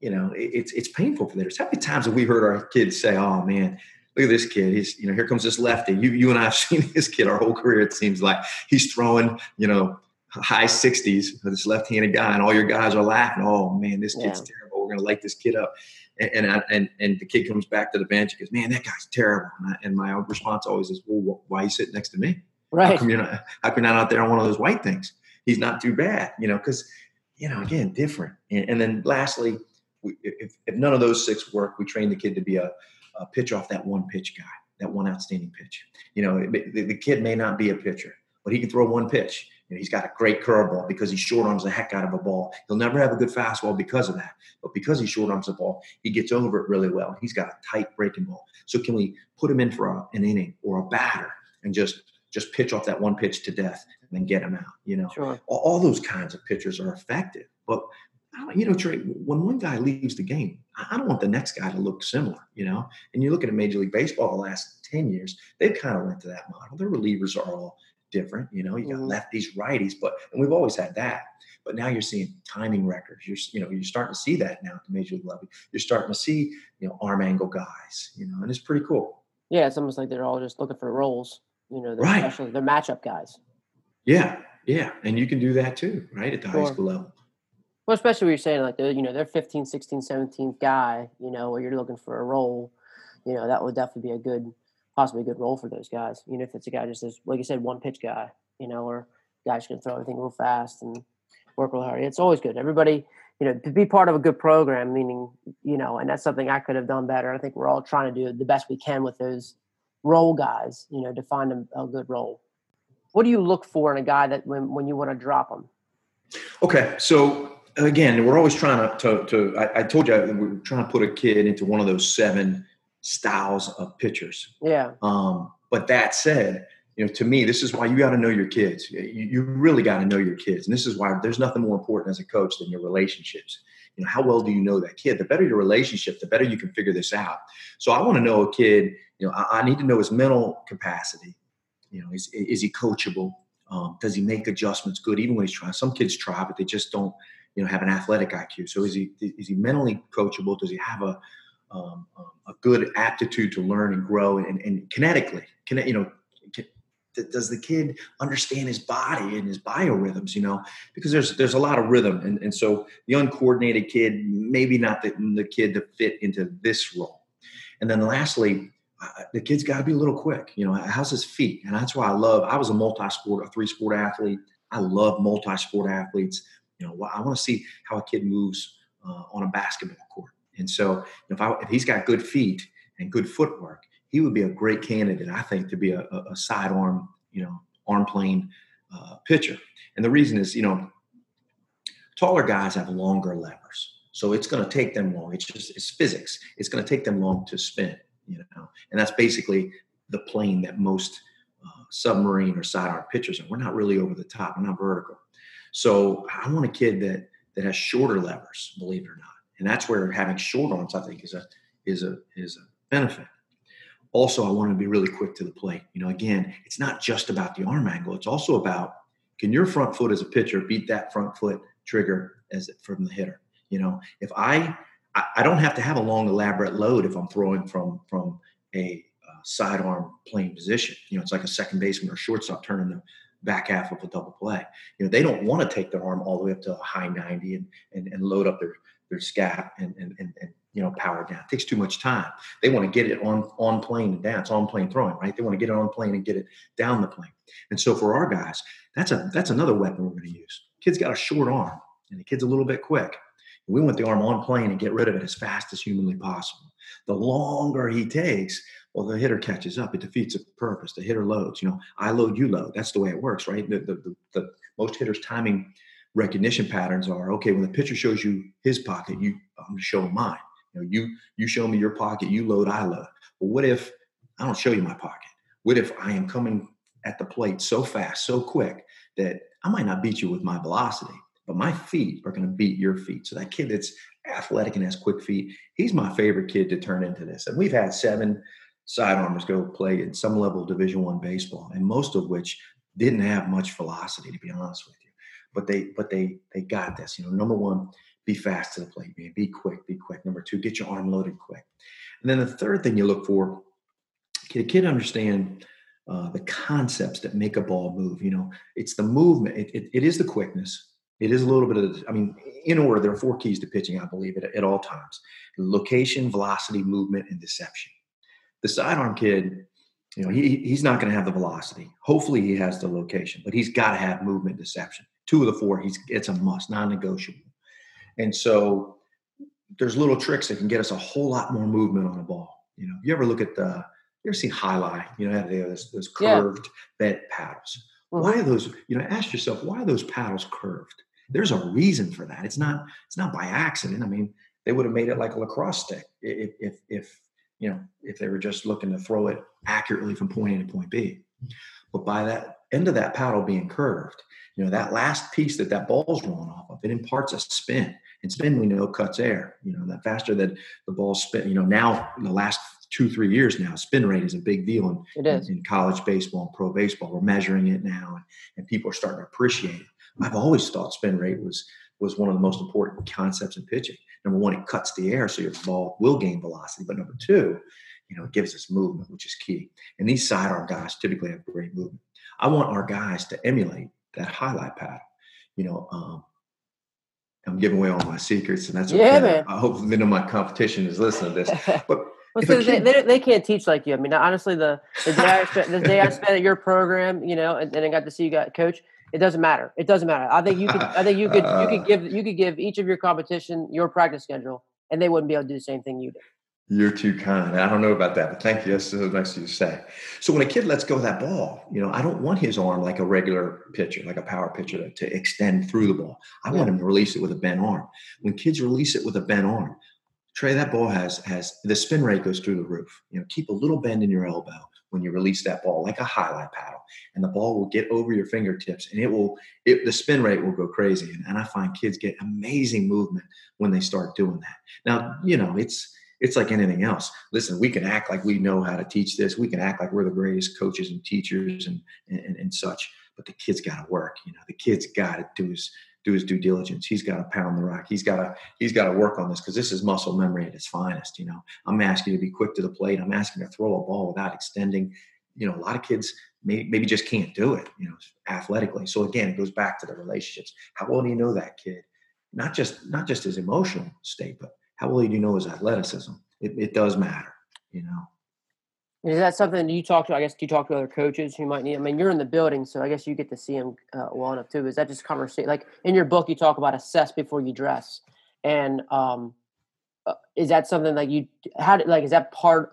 Speaker 2: you know, it, it's it's painful for theirs. How many times have we heard our kids say, "Oh man, look at this kid. He's you know, here comes this lefty." You you and I have seen this kid our whole career. It seems like he's throwing, you know, high 60s for this left-handed guy, and all your guys are laughing. Oh man, this kid's yeah. terrible. We're gonna light this kid up. And and, I, and and the kid comes back to the bench and goes, "Man, that guy's terrible." And, I, and my response always is, "Well, why are you sitting next to me?
Speaker 1: Right?
Speaker 2: How come you're not? How come you're not out there on one of those white things?" he's not too bad, you know, because, you know, again, different. And, and then lastly, we, if, if none of those six work, we train the kid to be a, a pitch off that one pitch guy, that one outstanding pitch. You know, the, the kid may not be a pitcher, but he can throw one pitch. You know, he's got a great curveball because he short arms the heck out of a ball. He'll never have a good fastball because of that. But because he short arms the ball, he gets over it really well. He's got a tight breaking ball. So can we put him in for a, an inning or a batter and just just pitch off that one pitch to death and then get him out. You know,
Speaker 1: sure.
Speaker 2: all, all, those kinds of pitchers are effective. But you know, Trey, when one guy leaves the game, I don't want the next guy to look similar. You know, and you look at a Major League Baseball the last ten years, they've kind of went to that model. Their relievers are all different. You know, you got mm-hmm. lefties, righties, but and we've always had that. But now you're seeing timing wreckers. You're you know you're starting to see that now at the major league level. You're starting to see you know arm angle guys. You know, and it's pretty cool.
Speaker 1: Yeah, it's almost like they're all just looking for roles. You know, they're
Speaker 2: right.
Speaker 1: especially they're matchup guys.
Speaker 2: Yeah, yeah, and you can do that too, right at the sure. high school level.
Speaker 1: Well, especially when you're saying like you know they're 15, 16, 17th guy, you know, where you're looking for a role, you know, that would definitely be a good, possibly a good role for those guys. You know, if it's a guy just as like you said, one pitch guy, you know, or guys can throw everything real fast and work real hard. It's always good. Everybody, you know, to be part of a good program, meaning, you know, and that's something I could have done better. I think we're all trying to do the best we can with those role guys, you know, to find a, a good role. What do you look for in a guy that when, when you want to drop them?
Speaker 2: Okay. So again, we're always trying to, to, to I, I, told you we're trying to put a kid into one of those seven styles of pitchers.
Speaker 1: Yeah.
Speaker 2: Um, but that said, you know, to me, this is why you got to know your kids. You, you really got to know your kids. And this is why there's nothing more important as a coach than your relationships. You know, how well do you know that kid? The better your relationship, the better you can figure this out. So I want to know a kid, you know, I, I need to know his mental capacity. You know, is, is he coachable? Um, does he make adjustments good even when he's trying? Some kids try, but they just don't, you know, have an athletic IQ. So is he is he mentally coachable? Does he have a um, a good aptitude to learn and grow and, and kinetically, can you know, does the kid understand his body and his biorhythms you know? Because there's there's a lot of rhythm and, and so the uncoordinated kid maybe not the, the kid to fit into this role. And then lastly the kid's got to be a little quick you know how's his feet? And that's why i love i was a multi-sport a three sport athlete. I love multi-sport athletes you know i want to see how a kid moves uh, on a basketball court and so if, I, if he's got good feet and good footwork he would be a great candidate, I think, to be a, a sidearm, you know, arm plane uh, pitcher. And the reason is, you know, taller guys have longer levers, so it's going to take them long. It's just it's physics. It's going to take them long to spin, you know, and that's basically the plane that most uh, submarine or sidearm pitchers are. We're not really over the top. We're not vertical. So I want a kid that that has shorter levers, believe it or not, and that's where having short arms, I think, is a is a is a benefit also I want to be really quick to the plate. You know, again, it's not just about the arm angle. It's also about can your front foot as a pitcher beat that front foot trigger as from the hitter? You know, if I I don't have to have a long elaborate load if I'm throwing from from a uh, sidearm playing position. You know, it's like a second baseman or shortstop turning the back half of a double play. You know, they don't want to take their arm all the way up to a high 90 and and, and load up their their scat and, and, and, and you know, power down. It takes too much time. They want to get it on on plane and down. It's on plane throwing, right? They want to get it on plane and get it down the plane. And so for our guys, that's a that's another weapon we're going to use. Kid's got a short arm, and the kid's a little bit quick. We want the arm on plane and get rid of it as fast as humanly possible. The longer he takes, well, the hitter catches up. It defeats the purpose. The hitter loads. You know, I load, you load. That's the way it works, right? The, the, the, the most hitters' timing recognition patterns are okay. When the pitcher shows you his pocket, you I'm going to show him mine you know, you you show me your pocket, you load, I load. Well, what if I don't show you my pocket? What if I am coming at the plate so fast, so quick that I might not beat you with my velocity, but my feet are going to beat your feet. So that kid that's athletic and has quick feet, he's my favorite kid to turn into this. And we've had seven sidearmers go play in some level of Division One baseball, and most of which didn't have much velocity, to be honest with you. But they, but they, they got this. You know, number one, be fast to the plate, man. Be quick, be quick. Number two, get your arm loaded quick. And then the third thing you look for, can a kid understand uh, the concepts that make a ball move? You know, it's the movement. It, it, it is the quickness. It is a little bit of, I mean, in order, there are four keys to pitching, I believe, at, at all times. Location, velocity, movement, and deception. The sidearm kid, you know, he, he's not going to have the velocity. Hopefully he has the location, but he's got to have movement deception. Two of the four, he's it's a must, non-negotiable. And so there's little tricks that can get us a whole lot more movement on the ball. You know, you ever look at the, you ever seen jai alai? You know, they have those, those curved yeah. bent paddles. Mm-hmm. Why are those, you know, ask yourself, why are those paddles curved? There's a reason for that. It's not, it's not by accident. I mean, they would have made it like a lacrosse stick if, if, if, you know, if they were just looking to throw it accurately from point A to point B. But by that end of that paddle being curved, you know, that last piece that that ball's rolling off of, it imparts a spin. And spin, we know, cuts air. You know, that faster that the ball spin, you know, now in the last two, three years now, spin rate is a big deal in, in, in, college baseball and pro baseball. We're measuring it now and, and people are starting to appreciate it. I've always thought spin rate was was one of the most important concepts in pitching. Number one, it cuts the air, so your ball will gain velocity. But number two, you know, it gives us movement, which is key. And these sidearm guys typically have great movement. I want our guys to emulate that jai alai pattern. You know, um, I'm giving away all my secrets, and that's
Speaker 1: yeah, man.
Speaker 2: I hope none of my competition is listening to this. But
Speaker 1: well, so kid, they, they, can't teach like you. I mean, honestly, the, the day I spent the day I spent at your program, you know, and then I got to see you got coach. It doesn't matter. It doesn't matter. I think you could. I think you could. You could give. You could give each of your competition your practice schedule, and they wouldn't be able to do the same thing you did.
Speaker 2: You're too kind. I don't know about that, but thank you. That's so nice of you to say. So when a kid lets go of that ball, you know, I don't want his arm like a regular pitcher, like a power pitcher, to, to extend through the ball. I yeah. want him to release it with a bent arm. When kids release it with a bent arm, Trey, that ball has has the spin rate goes through the roof. You know, keep a little bend in your elbow when you release that ball, like a jai alai paddle, and the ball will get over your fingertips, and it will. It, the spin rate will go crazy, and, and I find kids get amazing movement when they start doing that. Now, you know, it's it's like anything else. Listen, we can act like we know how to teach this. We can act like we're the greatest coaches and teachers and and, and such. But the kid's got to work. You know, the kid's got to do his do his due diligence. He's got to pound the rock. He's got to he's got to work on this because this is muscle memory at its finest. You know, I'm asking you to be quick to the plate. I'm asking to throw a ball without extending. You know, a lot of kids may, maybe just can't do it. You know, athletically. So again, it goes back to the relationships. How well do you know that kid? Not just not just his emotional state, but how well do you know his athleticism? It, it does matter, you know.
Speaker 1: Is that something you talk to? I guess do you talk to other coaches who might need? I mean, you're in the building, so I guess you get to see them uh, well enough too. Is that just conversation? Like in your book, you talk about assess before you dress, and um, uh, is that something like you? How like is that part?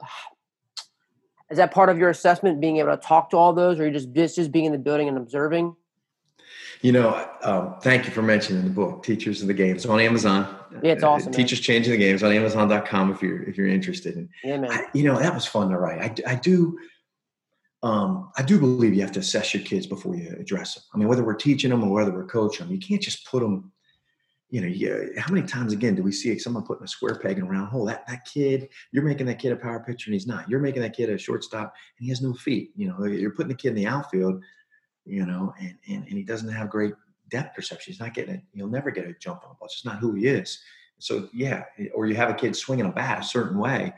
Speaker 1: Is that part of your assessment? Being able to talk to all those, or you just just being in the building and observing?
Speaker 2: You know, um, thank you for mentioning the book, Teachers of the Game. It's on Amazon.
Speaker 1: Yeah, it's awesome.
Speaker 2: Uh, Teachers. Changing the Games on Amazon.com if you're if you're interested. And
Speaker 1: yeah, man.
Speaker 2: I, you know, that was fun to write. I, I do. Um, I do believe you have to assess your kids before you address them. I mean, whether we're teaching them or whether we're coaching them, you can't just put them. You know, you, how many times again do we see someone putting a square peg in a round hole? That that kid, you're making that kid a power pitcher and he's not. You're making that kid a shortstop and he has no feet. You know, you're putting the kid in the outfield. You know, and and, and he doesn't have great depth perception. He's not getting it. He'll never get a jump on the ball. It's just not who he is. So yeah, or you have a kid swinging a bat a certain way,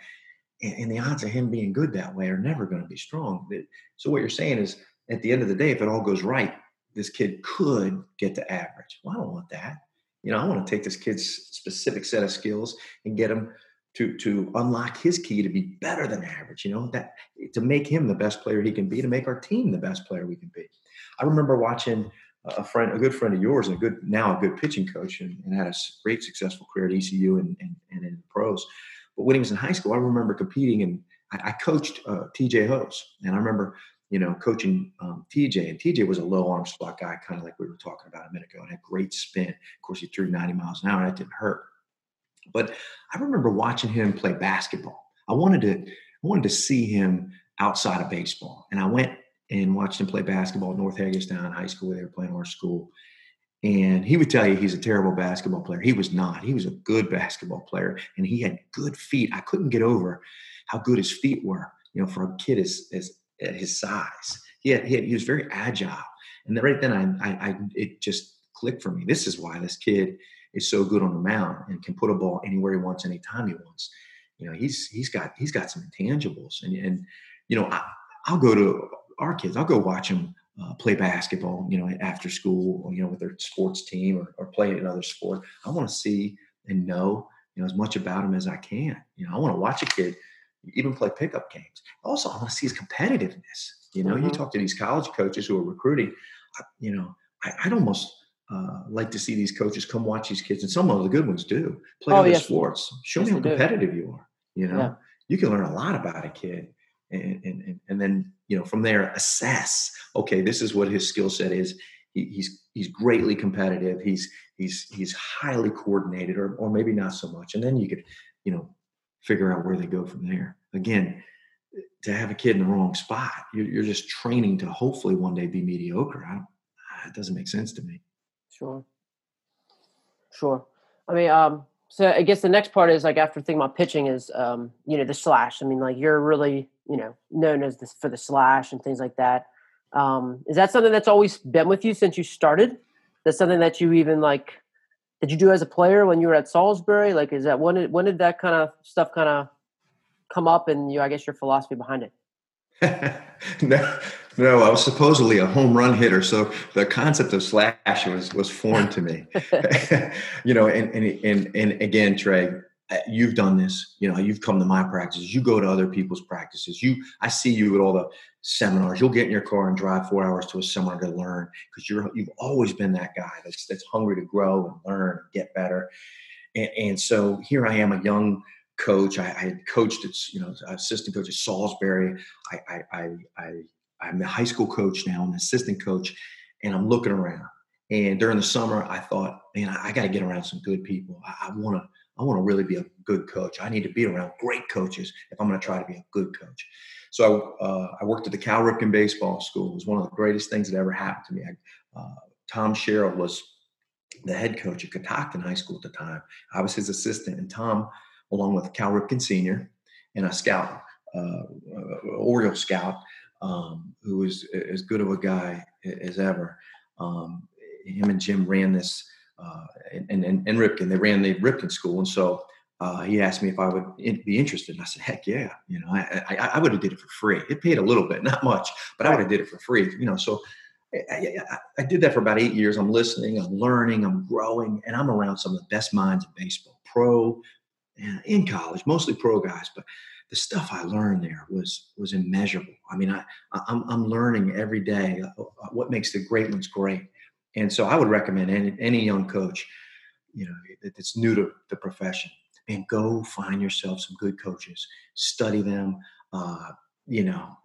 Speaker 2: and, and the odds of him being good that way are never going to be strong. So what you're saying is, at the end of the day, if it all goes right, this kid could get to average. Well, I don't want that. You know, I want to take this kid's specific set of skills and get him to to unlock his key to be better than average. You know that to make him the best player he can be, to make our team the best player we can be. I remember watching a friend, a good friend of yours, and a good now a good pitching coach, and, and had a great successful career at ECU and, and, and in the pros. But when he was in high school, I remember competing, and I, I coached uh, TJ Hose, and I remember you know coaching um, TJ, and TJ was a low arm spot guy, kind of like we were talking about a minute ago, and had great spin. Of course, he threw 90 miles an hour, and that didn't hurt. But I remember watching him play basketball. I wanted to I wanted to see him outside of baseball, and I went and watched him play basketball at North Hagerstown High School. Where they were playing our school. And he would tell you he's a terrible basketball player. He was not. He was a good basketball player and he had good feet. I couldn't get over how good his feet were, you know, for a kid his, his, his size. He, had, he, had, he was very agile. And then right then I, I, I, it just clicked for me. This is why this kid is so good on the mound and can put a ball anywhere he wants, anytime he wants. You know, he's, he's got, he's got some intangibles and, and, you know, I, I'll go to our kids. I'll go watch them uh, play basketball, you know, after school, or, you know, with their sports team or, or play another sport. I want to see and know, you know, as much about them as I can. You know, I want to watch a kid even play pickup games. Also, I want to see his competitiveness. You know, mm-hmm. you talk to these college coaches who are recruiting, you know, I, would almost uh, like to see these coaches come watch these kids, and some of the good ones do play oh, other yes. sports. Show yes, me how competitive do. you are. You know, yeah. you can learn a lot about a kid and, and, and then you know from there assess okay this is what his skill set is. He, he's he's greatly competitive. He's he's he's highly coordinated or, or maybe not so much. And then you could you know figure out where they go from there. Again to have a kid in the wrong spot you're, you're just training to hopefully one day be mediocre. I don't, it doesn't make sense to me.
Speaker 1: Sure. Sure. I mean um so I guess the next part is like after thinking about pitching is um, you know the slash. I mean, like you're really you know known as this for the slash and things like that. Um, is that something that's always been with you since you started? That's something that you even like did you do as a player when you were at Salisbury? Like, is that when did when did that kind of stuff kind of come up and you? I guess your philosophy behind it.
Speaker 2: no, No, I was supposedly a home run hitter, so the concept of slash was was foreign to me. you know, and and and and again, Trey, Uh, you've done this. You know, you've come to my practices. You go to other people's practices. You, I see you at all the seminars. You'll get in your car and drive four hours to a seminar to learn because you're you've always been that guy that's that's hungry to grow and learn and get better. And, and so here I am, a young coach. I, I coached at you know assistant coach at Salisbury. I, I, I, I I'm a high school coach now. I'm an assistant coach, and I'm looking around. And during the summer, I thought, man, I, I got to get around some good people. I want to, I want to really be a good coach. I need to be around great coaches if I'm going to try to be a good coach. So uh, I worked at the Cal Ripken Baseball School. It was one of the greatest things that ever happened to me. I, uh, Tom Sherrill was the head coach at Catoctin High School at the time. I was his assistant, and Tom, along with Cal Ripken Sr. and a scout, uh, uh Oriole scout, um, who was as good of a guy as ever. Um, him and Jim ran this, uh, and, and, and Ripken, they ran the Ripken school. And so uh, he asked me if I would be interested. And I said, heck yeah. You know, I, I, I would have did it for free. It paid a little bit, not much, but I would have did it for free. You know, so I, I, I, did that for about eight years. I'm listening, I'm learning, I'm growing, and I'm around some of the best minds in baseball, pro, and in college, mostly pro guys. But the stuff I learned there was was immeasurable. I mean, I I'm, I'm learning every day uh, uh, what makes the great ones great, and so I would recommend any any young coach, you know, that's new to the profession, and go find yourself some good coaches, study them. Uh, you know,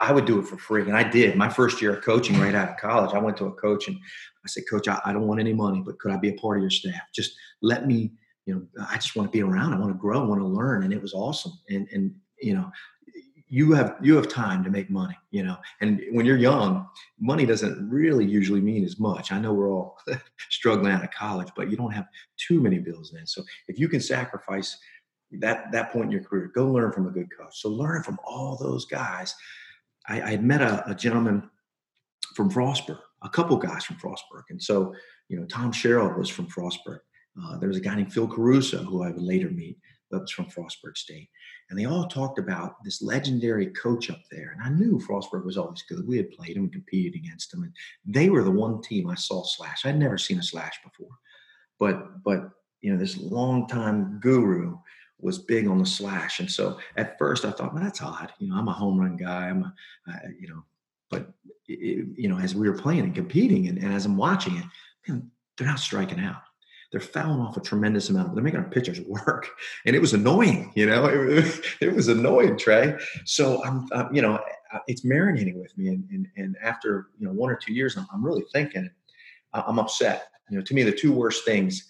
Speaker 2: I would do it for free, and I did. My first year of coaching, right out of college, I went to a coach and I said, "Coach, I, I don't want any money, but could I be a part of your staff? Just let me you know, I just want to be around. I want to grow. I want to learn. And it was awesome. And, and, you know, you have, you have time to make money, you know, and when you're young, money doesn't really usually mean as much. I know we're all struggling out of college, but you don't have too many bills then. So if you can sacrifice that, that point in your career, go learn from a good coach. So learn from all those guys. I, I met a, a gentleman from Frostburg, a couple guys from Frostburg. And so, you know, Tom Sherrill was from Frostburg uh, there was a guy named Phil Caruso who I would later meet, that was from Frostburg State. And they all talked about this legendary coach up there. And I knew Frostburg was always good. We had played him competed against him. And they were the one team I saw slash. I'd never seen a slash before. But, but you know, this longtime guru was big on the slash. And so at first I thought, well, that's odd. You know, I'm a home run guy. I'm a, I, you know, but, it, you know, as we were playing and competing and, and as I'm watching it, man, they're not striking out they're fouling off a tremendous amount. They're making our pitchers work, and it was annoying. You know, it, it was annoying, Trey. So I'm, I'm, you know, it's marinating with me, and, and, and after you know one or two years, I'm, I'm really thinking, I'm upset. You know, to me, the two worst things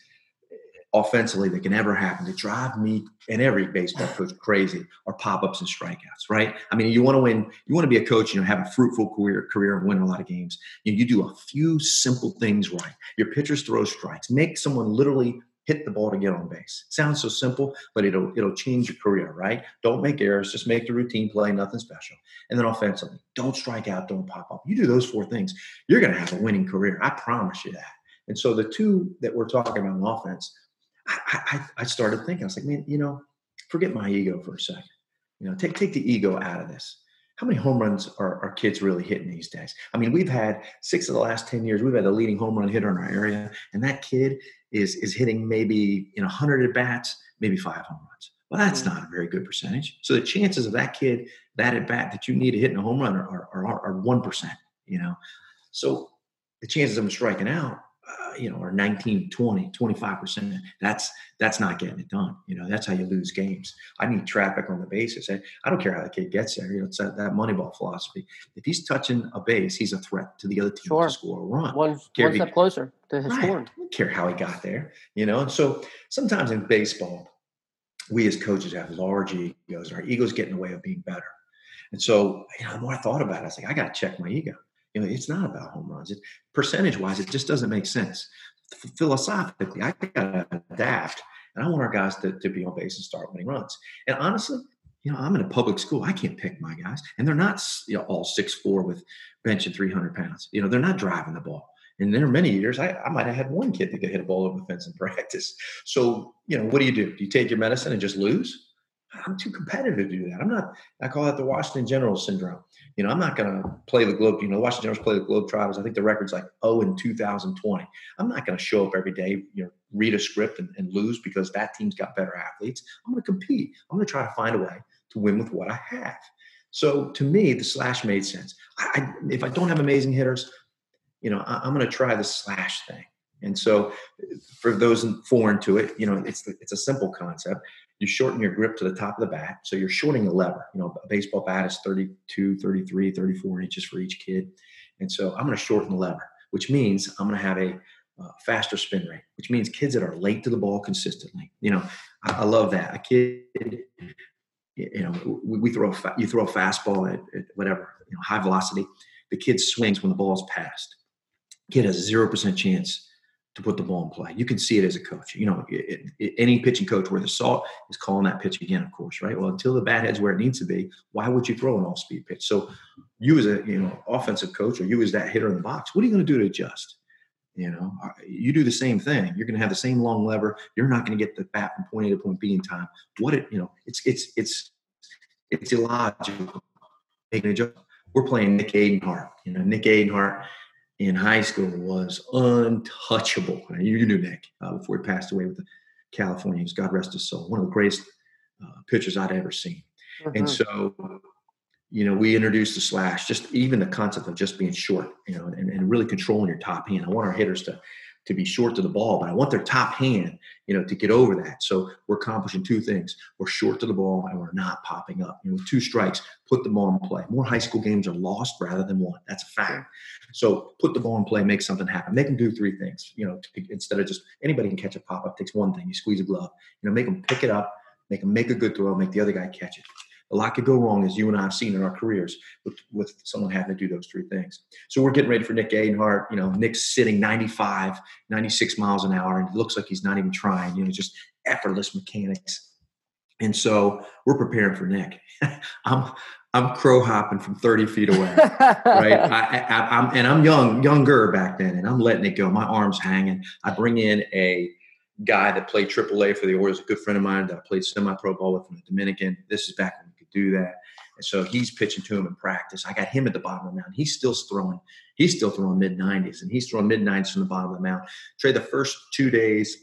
Speaker 2: offensively that can ever happen to drive me and every baseball coach crazy are pop-ups and strikeouts, right? I mean, you want to win, you want to be a coach, you know, have a fruitful career, career and win a lot of games. You, you do a few simple things right. Your pitchers throw strikes, make someone literally hit the ball to get on base. sounds so simple, but it'll it'll change your career, right? Don't make errors, just make the routine play, nothing special. And then offensively, don't strike out, don't pop up. You do those four things, you're to have a winning career. I promise you that. And so the two that we're talking about in offense I, I, I started thinking, I was like, man, you know, forget my ego for a second. You know, take take the ego out of this. How many home runs are, are kids really hitting these days? I mean, we've had six of the last 10 years, we've had the leading home run hitter in our area, and that kid is is hitting maybe in 100 at bats, maybe five home runs. Well, that's mm-hmm. not a very good percentage. So the chances of that kid, that at bat that you need to hit in a home run are, are, are, are 1%, you know? So the chances of him striking out uh, you know, or 19, 20, 25%. That's that's not getting it done. You know, that's how you lose games. I need traffic on the bases. I, I don't care how the kid gets there. You know, it's that, that Moneyball philosophy. If he's touching a base, he's a threat to the other team sure. to score a run.
Speaker 1: One, one step he, closer to his right. scoring.
Speaker 2: I don't care how he got there. You know, and so sometimes in baseball, we as coaches have large egos. and Our egos get in the way of being better. And so, you know, the more I thought about it, I was like, I got to check my ego. You know, it's not about home runs. It, percentage wise, it just doesn't make sense. Philosophically, I got to adapt, and I want our guys to, to be on base and start winning runs. And honestly, you know, I'm in a public school. I can't pick my guys, and they're not you know, all six four with benching 300 pounds. You know, they're not driving the ball. And there are many years I, I might have had one kid that could hit a ball over the fence in practice. So, you know, what do you do? Do you take your medicine and just lose? I'm too competitive to do that. I'm not. I call that the Washington Generals syndrome. You know, I'm not going to play the Globe. You know, Washington Generals play the Globetrotters. I think the record's like oh in 2020. I'm not going to show up every day. You know, read a script and, and lose because that team's got better athletes. I'm going to compete. I'm going to try to find a way to win with what I have. So to me, the slash made sense. I, I if I don't have amazing hitters, you know, I, am going to try the slash thing. And so, for those foreign to it, you know, it's it's a simple concept. You shorten your grip to the top of the bat, so you're shortening the lever. You know, a baseball bat is 32, 33, 34 inches for each kid, and so I'm going to shorten the lever, which means I'm going to have a uh, faster spin rate, which means kids that are late to the ball consistently. You know, I, I love that. A kid, you know, we, we throw a fa- you throw a fastball at, at, whatever, you know, high velocity. The kid swings when the ball is passed. Kid has a zero percent chance to put the ball in play. You can see it as a coach. You know, it, it, any pitching coach where the salt is calling that pitch again, of course, right? Well, until the bat head's where it needs to be, why would you throw an all-speed pitch? So, you as a you know offensive coach, or you as that hitter in the box, what are you going to do to adjust? You know, uh, you do the same thing. You're going to have the same long lever. You're not going to get the bat from point A to point B in time. What it, you know, it's it's it's it's illogical. Making a joke. We're playing Nick Adenhart. You know, Nick Adenhart in high school was untouchable. You knew Nick uh, before he passed away with the Californians. God rest his soul. One of the greatest uh, pitchers I'd ever seen. Mm-hmm. And so, you know, we introduced the slash, just even the concept of just being short, you know, and, and really controlling your top hand. I want our hitters to to be short to the ball, but I want their top hand, you know, to get over that. So we're accomplishing two things. We're short to the ball and we're not popping up. You know, with two strikes, put the ball in play. More high school games are lost rather than won. That's a fact. So put the ball in play, make something happen. Make them do three things, you know, to, instead of just anybody can catch a pop up, takes one thing. You squeeze a glove, you know, make them pick it up, make them make a good throw, make the other guy catch it a lot could go wrong, as you and I have seen in our careers with, with someone having to do those three things. So we're getting ready for Nick Adenhart. You know, Nick's sitting 95, 96 miles an hour, and it looks like he's not even trying. You know, just effortless mechanics. And so we're preparing for Nick. I'm I'm crow hopping from 30 feet away, right? I, I, I'm and I'm young, younger back then, and I'm letting it go. My arms hanging. I bring in a guy that played AAA for the Orioles, a good friend of mine that I played semi-pro ball with from the Dominican. This is back do that. And so he's pitching to him in practice. I got him at the bottom of the mound. He's still throwing. He's still throwing mid 90s, and he's throwing mid 90s from the bottom of the mound. Trade the first two days,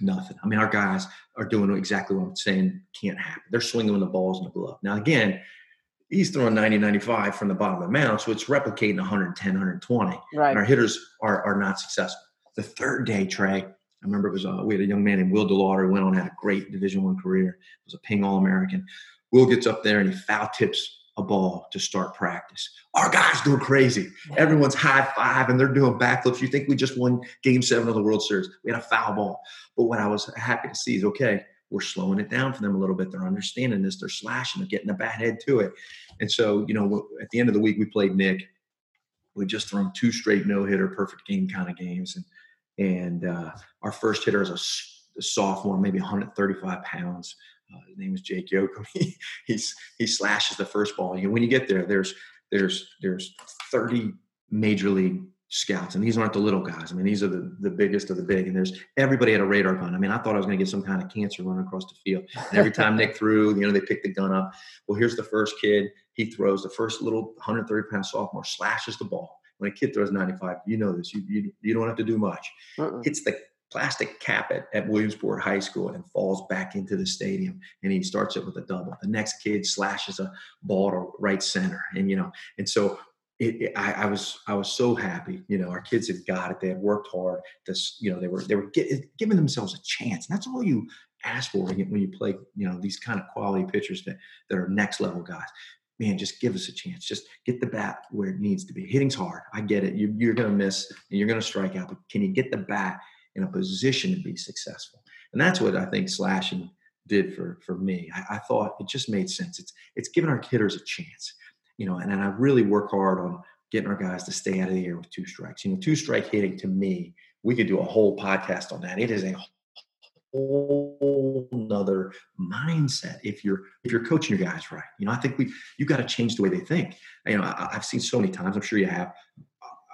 Speaker 2: nothing. I mean, our guys are doing exactly what I'm saying can't happen. They're swinging when the ball's in the glove. Now, again, he's throwing 90, 95 from the bottom of the mound, so it's replicating 110, 120. Right. And our hitters are, are not successful. The third day, Trey, I remember it was uh, we had a young man named Will DeLauder who went on had a great Division One career. Was a ping All American. Will gets up there and he foul tips a ball to start practice. Our guys go crazy. Everyone's high five and they're doing backflips. You think we just won game seven of the World Series. We had a foul ball. But what I was happy to see is okay, we're slowing it down for them a little bit. They're understanding this. They're slashing. They're getting a bat head to it. And so, you know, at the end of the week, we played Nick. We just thrown two straight no hitter, perfect game kind of games. And and uh, our first hitter is a, a sophomore, maybe 135 pounds. Uh, his name is Jake Yoakum. He, he's, he slashes the first ball. You know, when you get there, there's there's there's 30 major league scouts, and these aren't the little guys. I mean, these are the, the biggest of the big. And there's everybody had a radar gun. I mean, I thought I was going to get some kind of cancer running across the field. And every time Nick threw, you know, they picked the gun up. Well, here's the first kid. He throws the first little 130 pound sophomore slashes the ball. When a kid throws 95, you know this. You you, you don't have to do much. Uh-uh. Hits the plastic cap at, at Williamsport High School and falls back into the stadium and he starts it with a double. The next kid slashes a ball to right center. And you know, and so it, it, I, I, was I was so happy. You know, our kids had got it. They had worked hard. This, you know, they were they were get, giving themselves a chance. And that's all you ask for when you, when you play. You know, these kind of quality pitchers that that are next level guys. Man, just give us a chance. Just get the bat where it needs to be. Hitting's hard. I get it. You, you're going to miss and you're going to strike out, but can you get the bat in a position to be successful. And that's what I think slashing did for for me. I, I thought it just made sense. It's it's giving our hitters a chance, you know. And, and I really work hard on getting our guys to stay out of the air with two strikes. You know, two strike hitting to me, we could do a whole podcast on that. It is a whole nother mindset if you're if you're coaching your guys right. You know, I think we you got to change the way they think. You know, I, have seen so many times. I'm sure you have.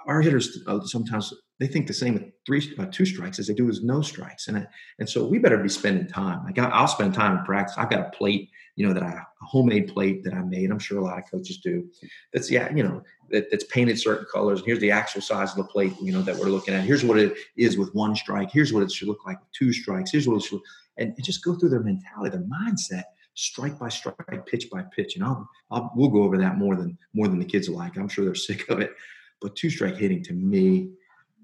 Speaker 2: Our hitters uh, sometimes they think the same with three, uh, two strikes as they do with no strikes, and and so we better be spending time. Like I, will spend time in practice. I've got a plate you know, that I a homemade plate that I made. I'm sure a lot of coaches do. That's yeah, you know, that, that's painted certain colors. And here's the actual size of the plate, you know, that we're looking at. Here's what it is with one strike. Here's what it should look like with two strikes. Here's what it should and just go through their mentality, their mindset, strike by strike, pitch by pitch. And I'll, I'll we'll go over that more than more than the kids like. I'm sure they're sick of it. But two strike hitting to me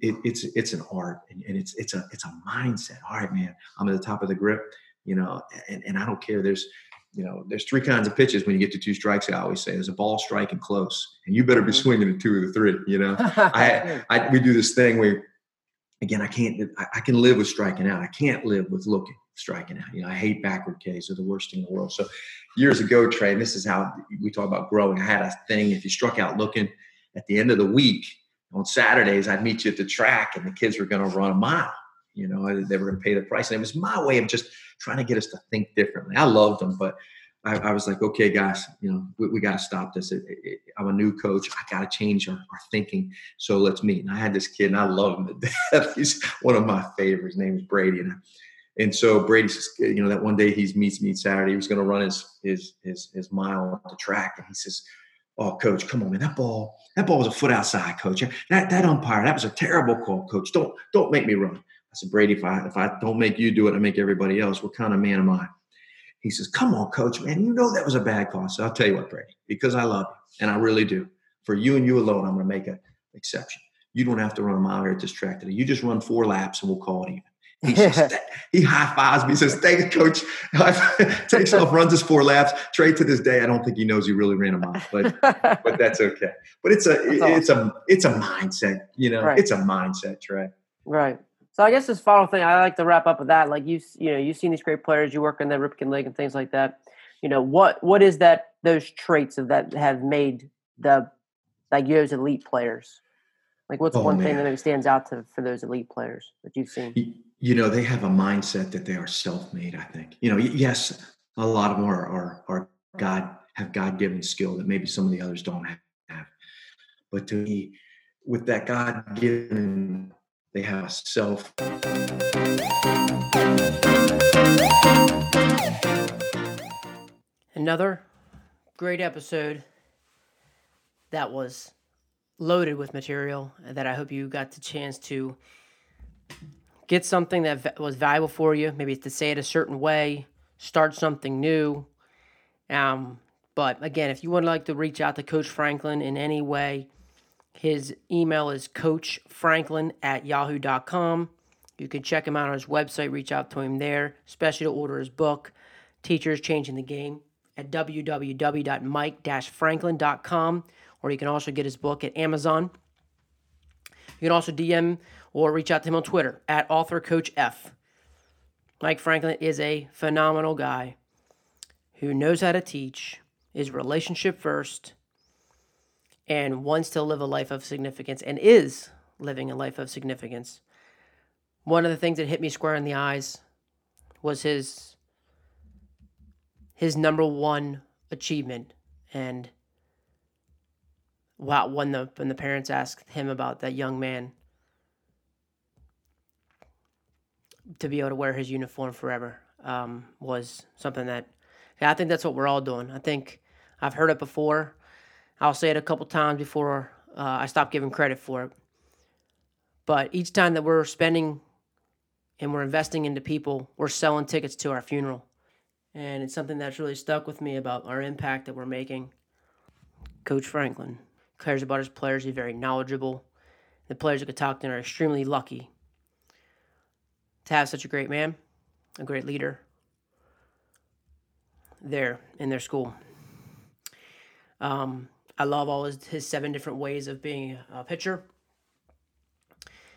Speaker 2: it, it's it's an art and, and, it's it's a it's a mindset. All right, man, I'm at the top of the grip, you know, and, and I don't care. There's you know, there's three kinds of pitches when you get to two strikes. I always say there's a ball strike and close, and you better be mm-hmm. swinging at two of the three. You know, I, I we do this thing where again I can't I, I can live with striking out. I can't live with looking striking out. You know, I hate backward Ks. They're the worst thing in the world. So years ago, Trey, and this is how we talk about growing. I had a thing. If you struck out looking at the end of the week, on Saturdays, I'd meet you at the track and the kids were going to run a mile. You know, they were going to pay the price. And it was my way of just trying to get us to think differently. I loved them, but I, I was like, okay, guys, you know, we, we got to stop this. It, it, I'm a new coach. I got to change our, our, thinking. So let's meet. And I had this kid and I love him to death. He's one of my favorites. His name is Brady. And, and so Brady you know, that one day he meets me Saturday. He was going to run his, his, his, his mile on the track. And he says, oh, coach, come on, man, that ball, that ball was a foot outside, coach. That that umpire, that was a terrible call, coach. Don't don't make me run. I said, Brady, if I if I don't make you do it, I make everybody else. What kind of man am I? He says, Come on, coach, man. You know that was a bad call. So I'll tell you what, Brady, because I love you, and I really do. For you and you alone, I'm gonna make an exception. You don't have to run a mile here at this track today. You just run four laps and we'll call it even. He, says, he high fives me. He says, "Thank you, coach." Takes off, runs his four laps. Trey to this day, I don't think he knows he really ran a mile, but but that's okay. But it's a it's a it's a mindset. You know, right. it's a mindset, Trey.
Speaker 1: Right. So I guess this final thing I like to wrap up with that. Like you, you know, you've seen these great players. You work in the Ripken League and things like that. You know what what is that those traits of that have made the like those elite players? Like what's oh, one man. thing that maybe stands out to for those elite players that you've seen?
Speaker 2: You know they have a mindset that they are self-made i think. You know yes a lot of them are are, are god have god-given skill that maybe some of the others don't have. But to me with that god-given they have a self
Speaker 1: another great episode that was loaded with material that i hope you got the chance to get something that was valuable for you. Maybe to say it a certain way, start something new. Um, but again, if you would like to reach out to Coach Franklin in any way, his email is coachfranklin at yahoo.com. You can check him out on his website, reach out to him there, especially to order his book, Teachers Changing the Game, at www.mike-franklin.com, or you can also get his book at Amazon. You can also DM or reach out to him on Twitter at authorcoachf. Mike Franklin is a phenomenal guy who knows how to teach, is relationship first, and wants to live a life of significance and is living a life of significance. One of the things that hit me square in the eyes was his his number one achievement and wow when the when the parents asked him about that young man to be able to wear his uniform forever um, was something that yeah, I think that's what we're all doing. I think I've heard it before. I'll say it a couple times before uh, I stop giving credit for it. But each time that we're spending and we're investing into people, we're selling tickets to our funeral. And it's something that's really stuck with me about our impact that we're making. Coach Franklin cares about his players. He's very knowledgeable. The players that talk to him are extremely lucky to have such a great man, a great leader there in their school. Um, I love all his, his seven different ways of being a pitcher.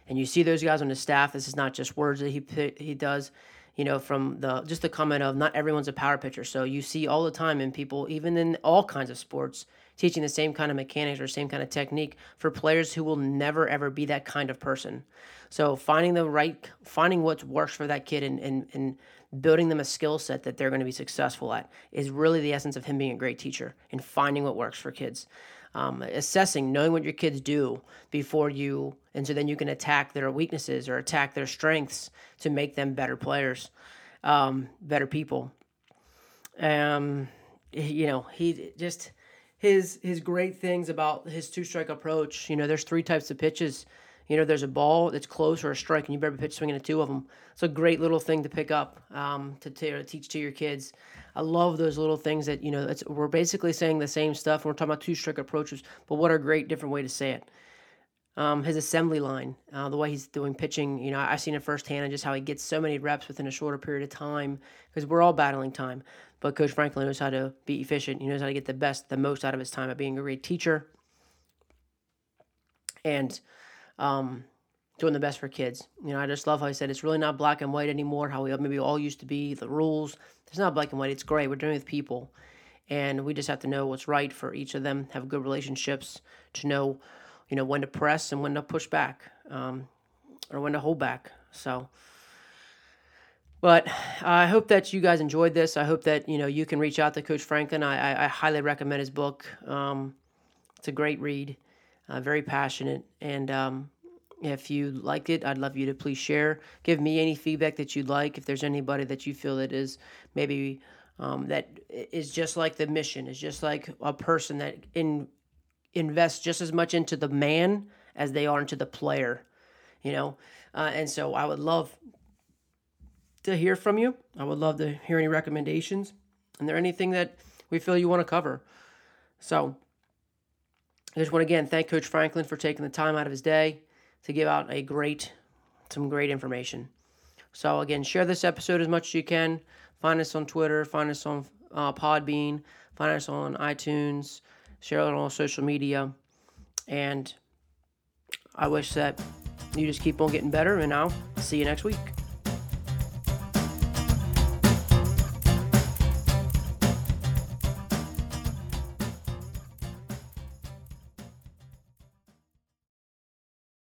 Speaker 1: And you see those guys on his staff. This is not just words that he he does. You know, from the just the comment of not everyone's a power pitcher. So you see all the time in people, even in all kinds of sports, teaching the same kind of mechanics or same kind of technique for players who will never ever be that kind of person. So finding the right, finding what works for that kid and, and, and building them a skill set that they're going to be successful at is really the essence of him being a great teacher and finding what works for kids. Um, assessing, knowing what your kids do before you, and so then you can attack their weaknesses or attack their strengths to make them better players, um, better people. Um, you know, he just his his great things about his two strike approach. You know, there's three types of pitches. You know, there's a ball that's close or a strike, and you better pitch swinging at two of them. It's a great little thing to pick up um, to, to teach to your kids. I love those little things that you know. We're basically saying the same stuff. We're talking about two strike approaches, but what a great different way to say it. Um, his assembly line, uh, the way he's doing pitching, you know, I've seen it firsthand and just how he gets so many reps within a shorter period of time because we're all battling time. But Coach Franklin knows how to be efficient. He knows how to get the best, the most out of his time at being a great teacher and um, doing the best for kids. You know, I just love how he said it's really not black and white anymore, how we maybe all used to be, the rules. It's not black and white, it's gray. We're dealing with people. And we just have to know what's right for each of them, have good relationships, to know you know when to press and when to push back um, or when to hold back so but i hope that you guys enjoyed this. I hope that you know you can reach out to coach franklin. I, I, I highly recommend his book. Um, it's a great read uh, very passionate. And um, if you liked it i'd love you to please share. Give me any feedback that you'd like. If there's anybody that you feel that is maybe um, that is just like the mission is just like a person that in invests just as much into the man as they are into the player, you know. Uh, and so I would love to hear from you. I would love to hear any recommendations. And there anything that we feel you want to cover. So I just want to again thank Coach Franklin for taking the time out of his day to give out a great, some great information. So again, share this episode as much as you can. Find us on Twitter. Find us on uh, Podbean. Find us on iTunes share it on all social media. And I wish that you just keep on getting better, and I'll see you next week.